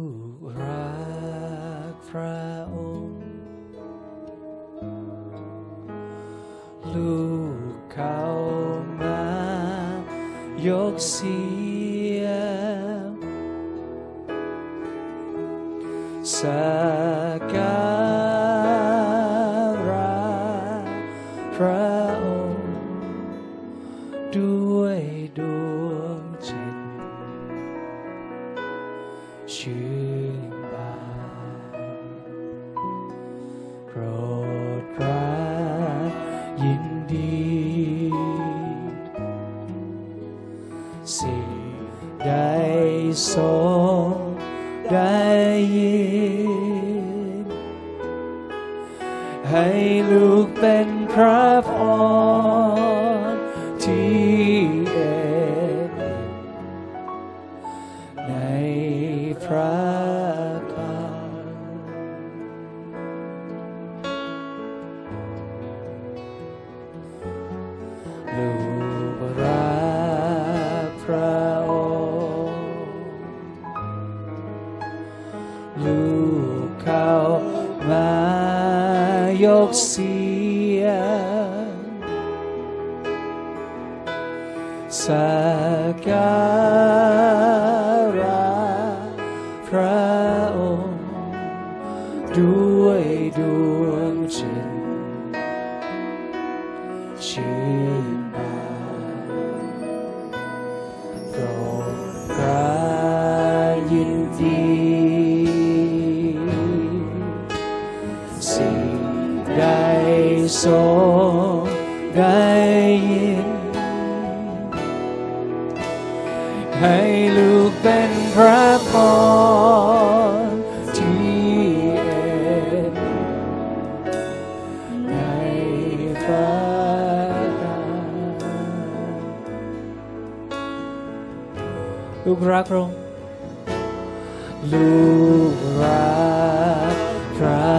าย ลูกรักพระองค์ลูกเข้ามายกเสียงสักการ ลูกรักพระ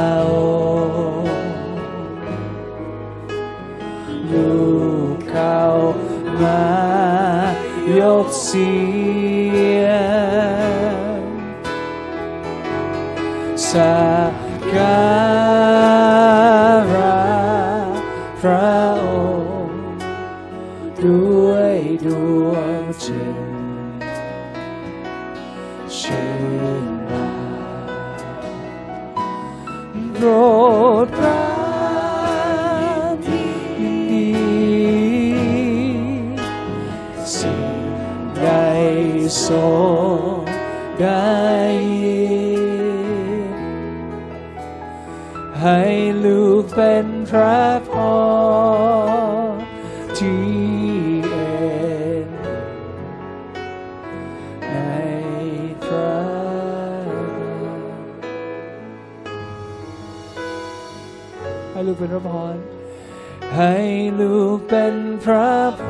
ให้ลูกเป็นพระพ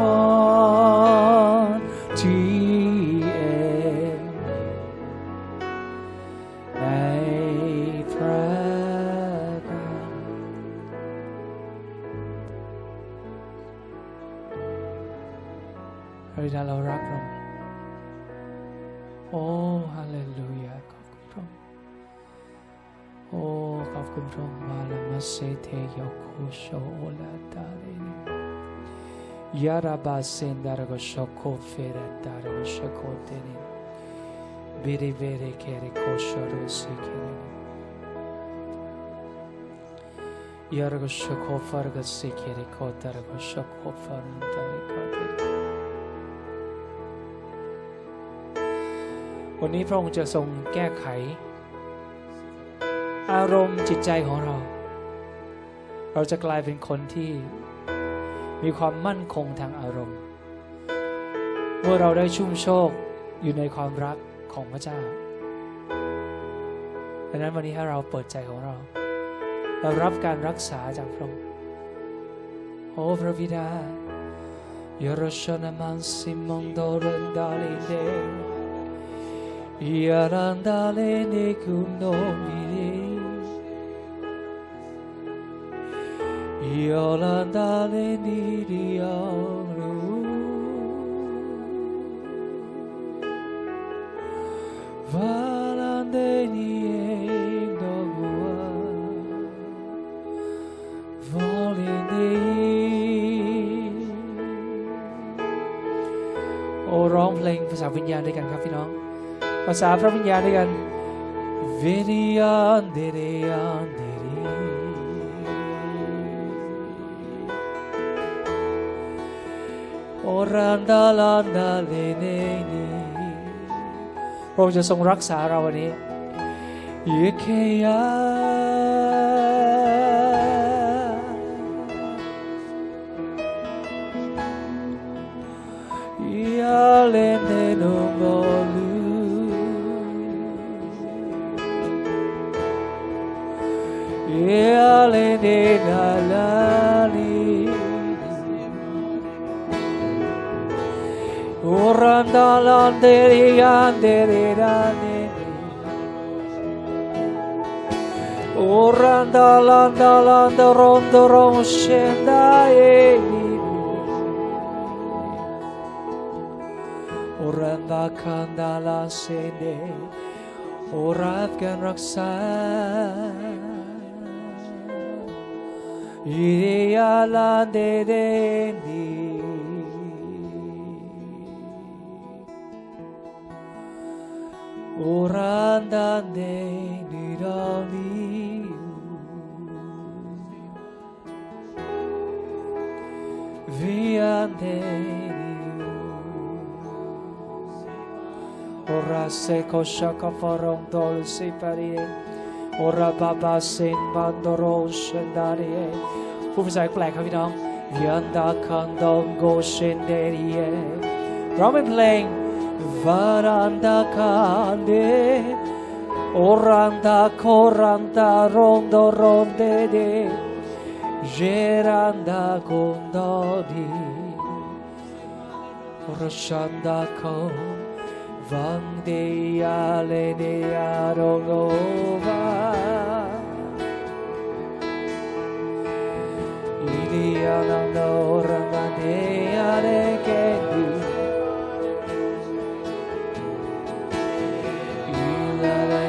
รที่เอ็นในพระการพระบิดาเรารักพระองค์โอ้ฮาเลลูยาขอบคุณพระองค์โอ้ขอบคุณพระองค์ มาลามาเซเทยโคโชโอลาตาเรนยาราบาเซนดารกโชโคเฟรดารกโชโคเตเนบิริเวเรเคเรโคโชโรสิเคเรนยารกโชโคฟารกสิเคเรโคตารกโชโคฟารันตาเรโคเตเนวันนี้พระองค์จะทรงแก้ไข อารมณ์จิตใจของเรา เราจะกลายเป็นคนที่มีความมั่นคงทางอารมณ์ เมื่อเราได้ชุ่มโชคอยู่ในความรักของพระเจ้าดังนั้นวันนี้ให้เราเปิดใจของเรา เรารับการรักษาจากพระองค์โอ้พระบิดายโรชน Yolandale niriyaru Valande nie dogua Volinde โอ้ร้องเพลงภาษาวิญญาณด้วยกันครับพี่น้อง ภาษาพระวิญญาณด้วยกันวิญ ญาณเดเรียนเดเรีโอรันดาลันดาเลเนนีพระองค์จะทรงรักษาเราวันนี้เยเคยา dam da lan deri gan deri dan Oran kan da lan sen raksan Iri alan de de Oranda ne nirali Via Ora se koshaka farong dol si parie Ora baba sin bandoro shendarie ผู้ภาษาแปลกครับพี่น้องยันดาคันดองโกเชนเดรียร้องเป็นเพลง วารันดาคันเดโอรันดาโครั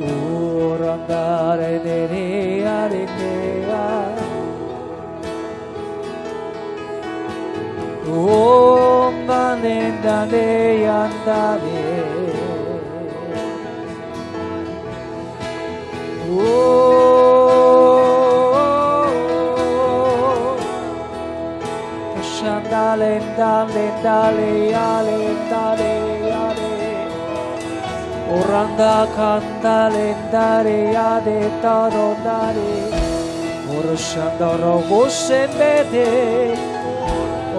urandare nere arinea Om manendane yandane Shandale, dale, dale, ale, ale. Oranda canta lendare ya de todo dare Orshanda rogo sembede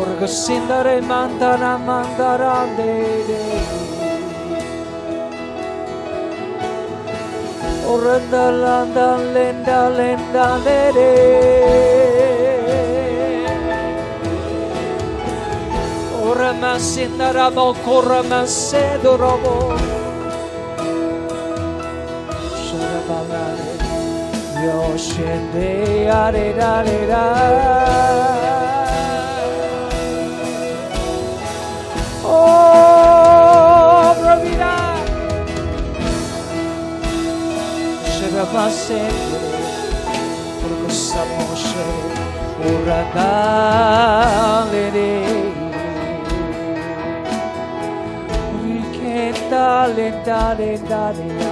Orgasindare mandara mandara de Oranda landa lenda lenda lede Oramasindara bokoramasede robo Yoshende are dale Oh passe Por cosa moshe Urrata le re Riketa le da re da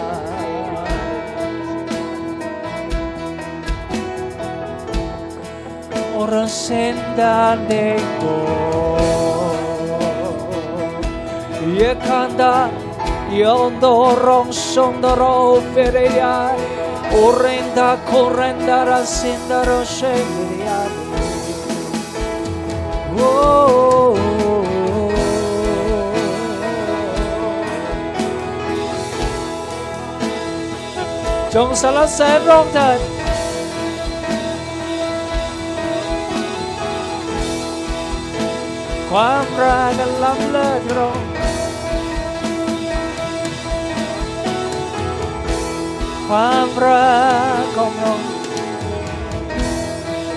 por sendaneko Yekanda yondorong sondoro fereya Orenda korenda rasindaro şeyriyar Oh. Jong salah serong tan ค์เถิดความรักอันล้ำเลิศพระองค์ความรักของพระองค์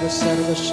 ก็สรรเส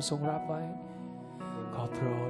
องค์ทรงรับไว้ ขอโปรด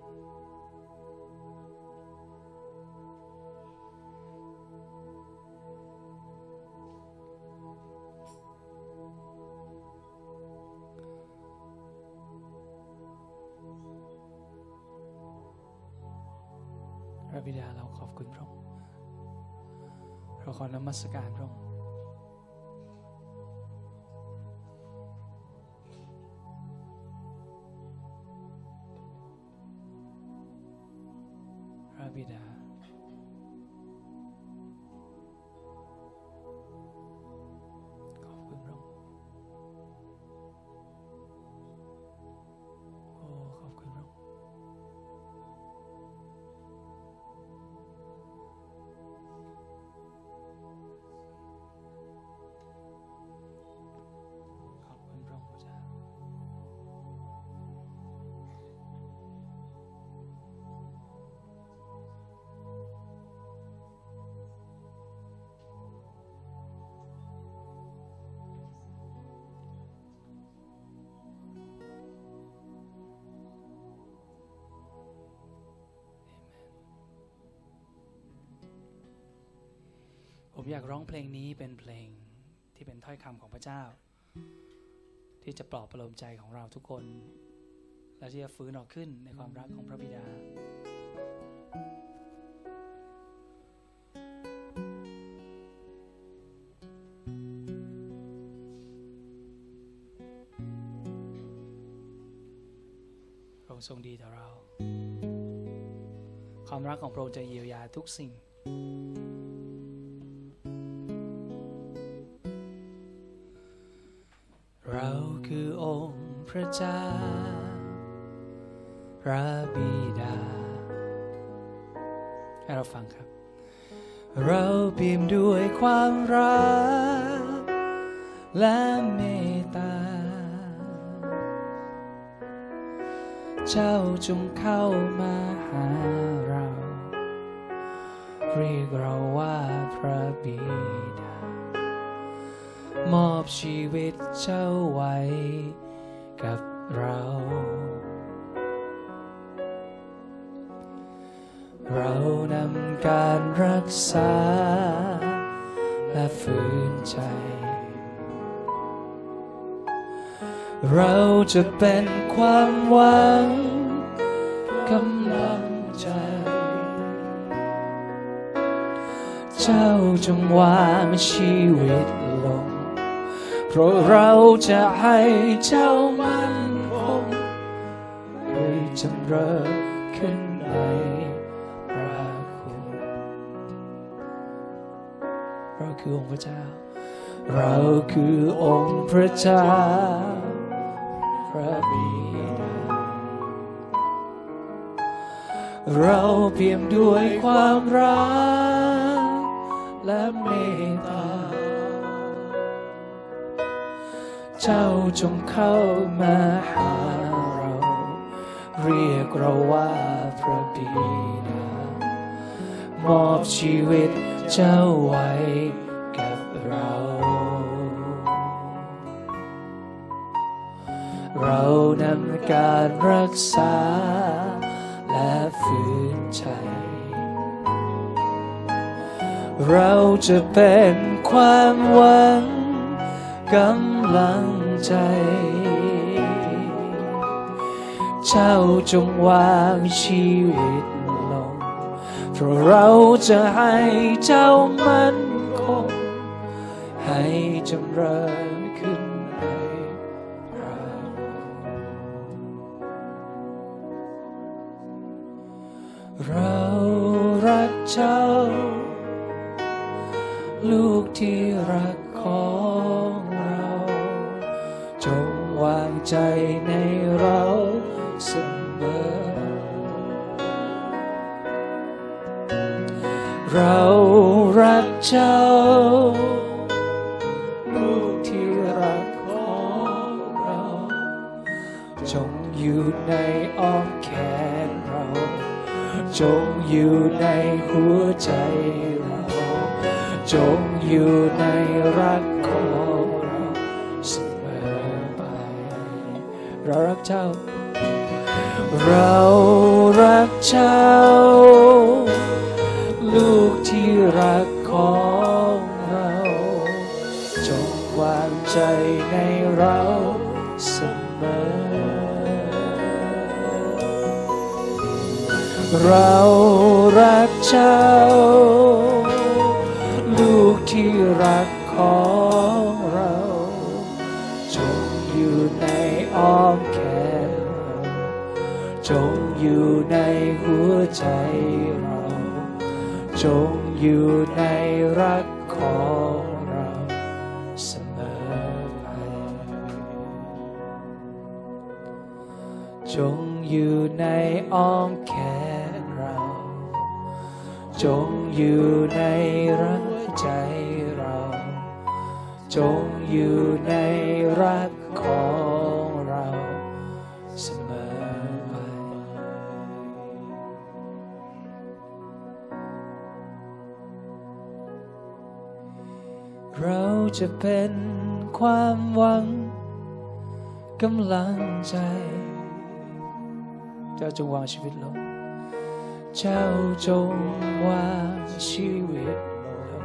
ระองค์ขอบคุณพระองค์พระบิดาเราขอบคุณพระองค์เราขอนมัสการพระองค์ อยากร้องเพลงนี้เป็นเพลงที่เป็นถ้อยคำของพระเจ้า ที่จะปลอบประโลมใจของเราทุกคน และที่จะฟื้นออกขึ้นในความรักของพระบิดาทรงดีต่อเรา ความรักของพระองค์จะเยียวยาทุกสิ่ง พระเจ้า พระบิดา ให้เราฟังครับ เราเปี่ยมด้วยความรัก และเมตตา เจ้าจงเข้ามาหาเรา เรียกเราว่าพระบิดามอบชีวิตเจ้าไว้ กับเรา เรานำการรักษา และฝืนใจ เราจะเป็นความหวังกำลังใจ เจ้าจงวางชีวิต เพราะเราจะให้เจ้ามั่นคงให้จำเริญขึ้นในพระคุณเราคือองค์พระเจ้า เราคือองค์พระเจ้า พระบิดาเราเปี่ยมด้วยความรักและเมตตา เจ้าจงเข้ามาหาเรา เรียกเราว่าพระบิดามอบชีวิตเจ้าไว้กับเรา เรานำการรักษา และฝืนใจ เราจะเป็นความหวังกำ ลังใจ เจ้าจงวางชีวิตลง เพราะเราจะให้เจ้ามั่นคง ให้จำเริญขึ้นในพระเรารักเจ้า ลูกที่รักของเรา วางใจในเราเสมอ เรารักเจ้า ลูกที่รักของเรา จงอยู่ในอ้อมแขนเรา จงอยู่ในหัวใจเรา จงอยู่ในรัก เรารักเจ้า เรารักเจ้า ลูกที่รักของเรา จงวางใจในเราเสมอ เรารักเจ้า ลูกที่รัก ใจเรา จงอยู่ในรักของเราเสมอไป จงอยู่ในอ้อมแขนเรา จงอยู่ในรักใจเรา จงอยู่ในรัก จะเป็นความหวังกำลังใจ เจ้าจงวางชีวิตลง เจ้าจงวางชีวิตลง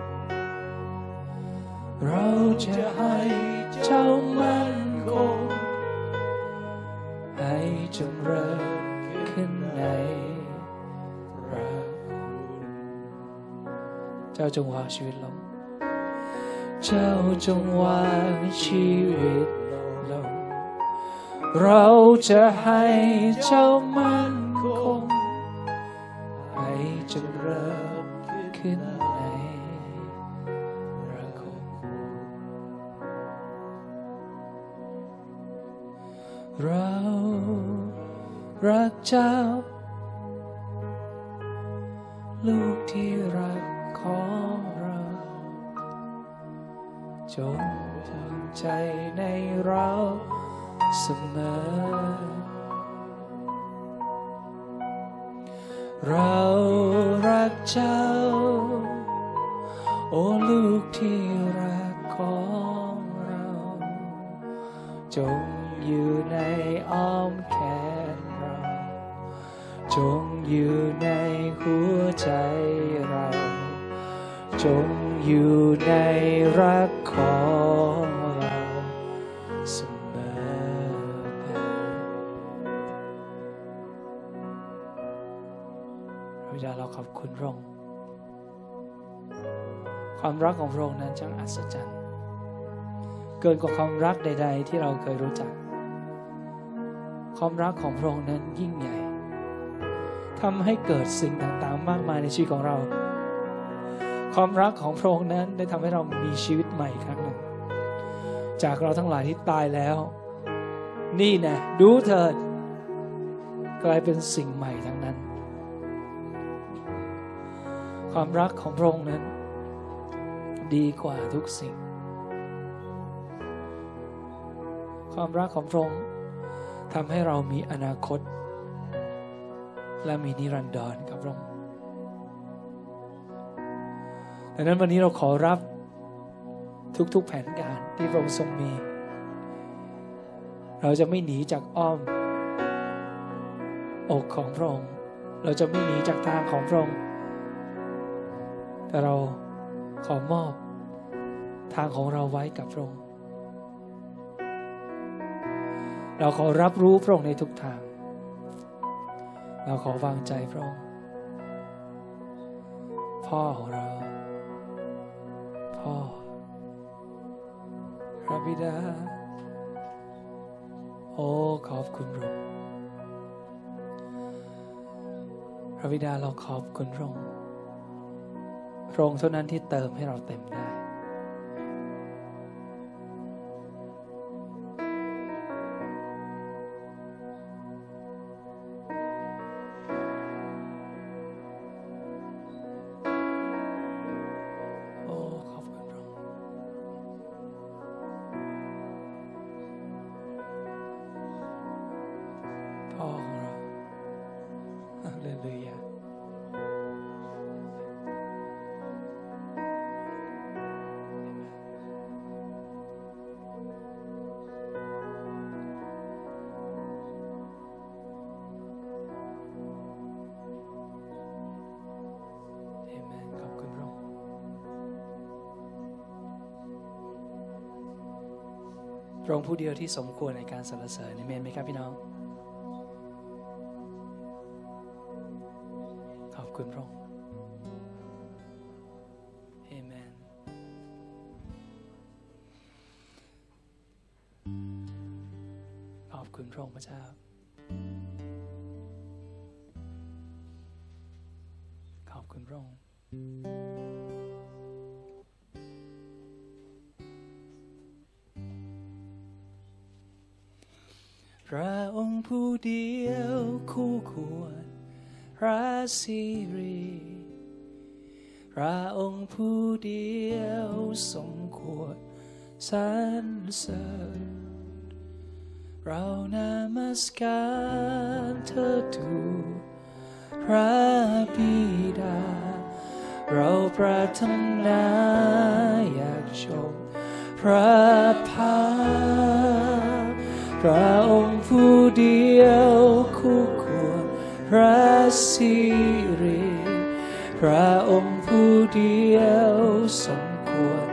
เราจะให้เจ้ามั่นคงให้จำเริญขึ้นในพระคุณเจ้าจงวางชีวิตลง เจ้าจงวางชีวิตลง เราจะให้เจ้ามั่นคง ให้เจริญขึ้นในพระคุณเรารักเจ้าลูก จงภูมิใจในเราเสมอ เรารักเจ้า โอ้ลูกที่รักของเรา จงอยู่ในอ้อมแขนเรา จงอยู่ในหัวใจเรา จงอยู่ในรัก ขอบคุณพระองค์ความรักของพระองค์นั้นช่างอัศจรรย์ เกินกว่าความรักใด ๆ ที่เราเคยรู้จัก ความรักของพระองค์นั้นยิ่งใหญ่ทำให้เกิดสิ่งต่างๆ มากมายในชีวิตของเรา ความรักของพระองค์นั้นได้ทำให้เรามีชีวิตใหม่ครั้งหนึ่ง จากเราทั้งหลายที่ตายแล้ว นี่นะดูเถิดกลายเป็นสิ่งใหม่ทั้งนั้น ความรักของพระองค์นั้น ดีกว่าทุกสิ่ง ความรักของพระองค์ทำให้เรามีอนาคต และมีนิรันดรกับพระองค์ดังนั้นวันนี้เราขอรับทุกๆแผนการที่พระองค์ทรงมี เราจะไม่หนีจากอ้อม อกของพระองค์ เราจะไม่หนีจากทางของพระองค์ แต่เราขอมอบทางของเราไว้กับพระองค์ เราขอรับรู้พระองค์ในทุกทาง เราขอวางใจพระองค์ พ่อของเรา พ่อพระบิดา โอ้ขอบคุณพระองค์พระบิดาเราขอบคุณพระองค์ ระองค์เท่านั้นที่เติมให้เราเต็มได้ ผู้เดียวที่สมควรในการสรรเสริญเอเมนไหมครับพี่น้อง ขอบคุณพระองค์ สิริพระองค์ผู้เดียวสมควรสรรเสริญเรานามัสการเธอทูพระบิดา เราปรารถนาอยากชมพระพักตร์พระองค์ผู้เดียวคู่ควรพระสิริ ระองค์ผู้เดียวสมควร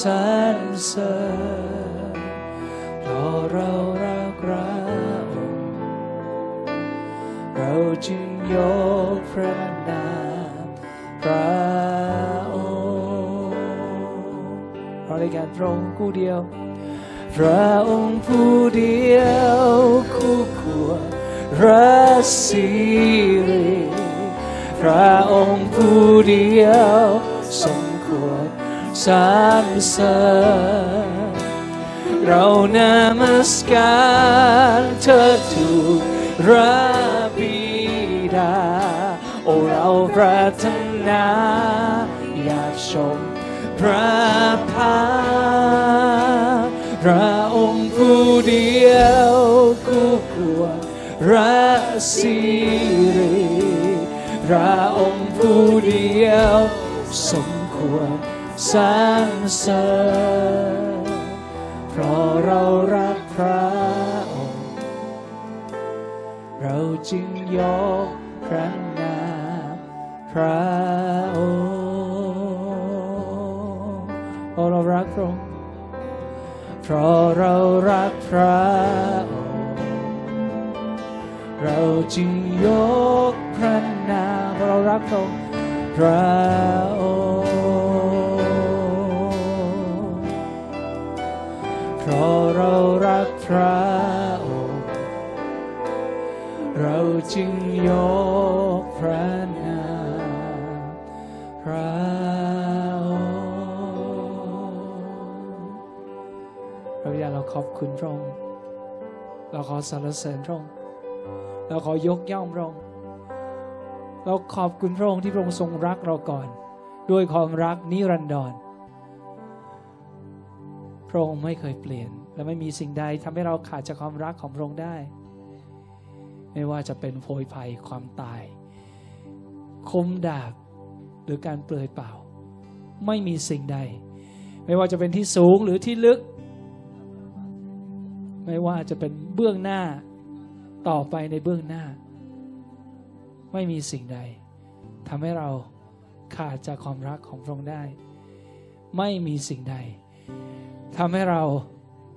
สรรเสริญเพราะเรารักพระองค์เราจึงยกพระนามพระองค์เราได้การพระองค์ผู้เดียวพระองค์ผู้เดียวพระสิริ ระองค์ผู้เดียวสมควรสรรเสริญเรานมัสการเธอถูกระบิดา โอ้เราปรารถนาอยากชมพระพักตร์พระองค์ผู้เดียวคู่ควรพระสิริ พระองค์ผู้เดียวสมควรสรรเสริญเพราะเรารักพระองค์ เราจึงยกพระนามพระองค์เพราะเรารักพระองค์เพราะเรารักพระองค์ เราจึงยก พระนามเพราะเรารักพระองค์พระองค์เพราะเรารักพระองค์เราจึงยกพระนามพระองค์พระบิดาเราขอบคุณพระองค์เราขอสรรเสริญพระองค์เราขอยกย่องพระองค์ เราขอบคุณพระองค์ที่พระองค์ทรงรักเราก่อน ด้วยความรักนิรันดรพระองค์ไม่เคยเปลี่ยน และไม่มีสิ่งใดทำให้เราขาดจากความรักของพระองค์ได้ ไม่ว่าจะเป็นโพยภัยความตาย คมดาบหรือการเปลือยเปล่า ไม่มีสิ่งใด ไม่ว่าจะเป็นที่สูงหรือที่ลึก ไม่ว่าจะเป็นเบื้องหน้าต่อไปในเบื้องหน้า ไม่มีสิ่งใดทำให้เราขาดจากความรักของพระองค์ได้ ไม่มีสิ่งใดทำให้เรา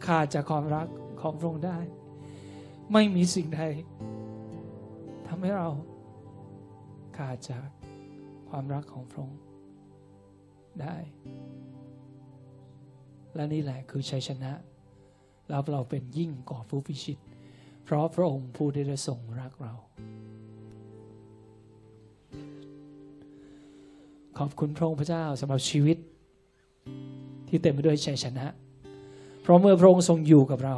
ขาดจากความรักของพระองค์ได้ ไม่มีสิ่งใดทำให้เราขาดจากความรักของพระองค์ได้ และนี่แหละคือชัยชนะแล้วเราเป็นยิ่งกว่าผู้พิชิต เพราะพระองค์ผู้ได้ทรงรักเรา ขอบคุณพระองค์พระเจ้าสำหรับชีวิต ที่เต็มไปด้วยชัยชนะ เพราะเมื่อพระองค์ทรงอยู่กับเรา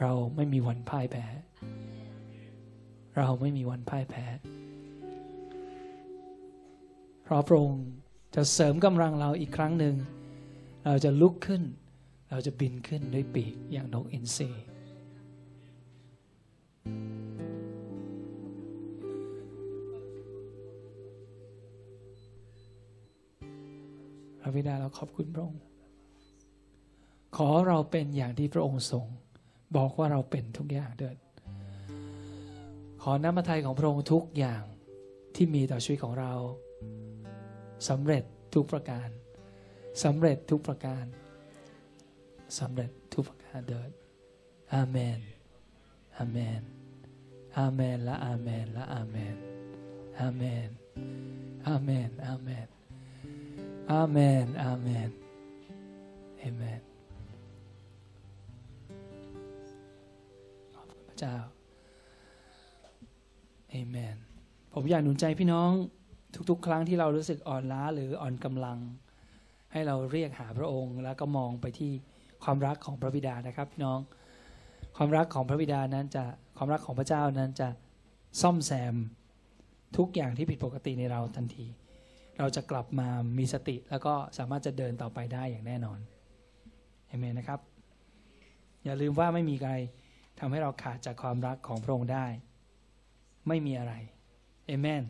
เราไม่มีวันพ่ายแพ้ เราไม่มีวันพ่ายแพ้ เพราะพระองค์จะเสริมกำลังเราอีกครั้งหนึ่ง เราจะลุกขึ้น เราจะบินขึ้นด้วยปีกอย่างนกอินทรี พระบิดาเราขอบคุณพระองค์ ขอเราเป็นอย่างที่พระองค์ทรงบอกว่าเราเป็นทุกอย่างเดินขอน้ำพระทัยของพระองค์ทุกอย่างที่มีต่อชีวิตของเราสำเร็จทุกประการสำเร็จทุกประการสำเร็จทุกประการเดินอาเมนอาเมนอาเมนและอาเมนและอาเมนอาเมนอาเมนอาเมน อาเมนอาเมนเอเมนขอบคุณพระเจ้าเอเมนผมอยากหนุนใจพี่น้องทุกๆ ครั้งที่เรารู้สึกอ่อนล้าหรืออ่อนกำลัง ให้เราเรียกหาพระองค์ แล้วก็มองไปที่ความรักของพระบิดานะครับพี่น้อง ความรักของพระบิดานั้นจะความรักของพระเจ้านั้นจะซ่อมแซมทุกอย่างที่ผิดปกติในเราทันที เราจะกลับมามีสติ แล้วก็สามารถจะเดินต่อไปได้อย่างแน่นอนเอเมนนะครับ อย่าลืมว่าไม่มีใครทำให้เราขาดจากความรักของพระองค์ได้ ไม่มีอะไรเอเมน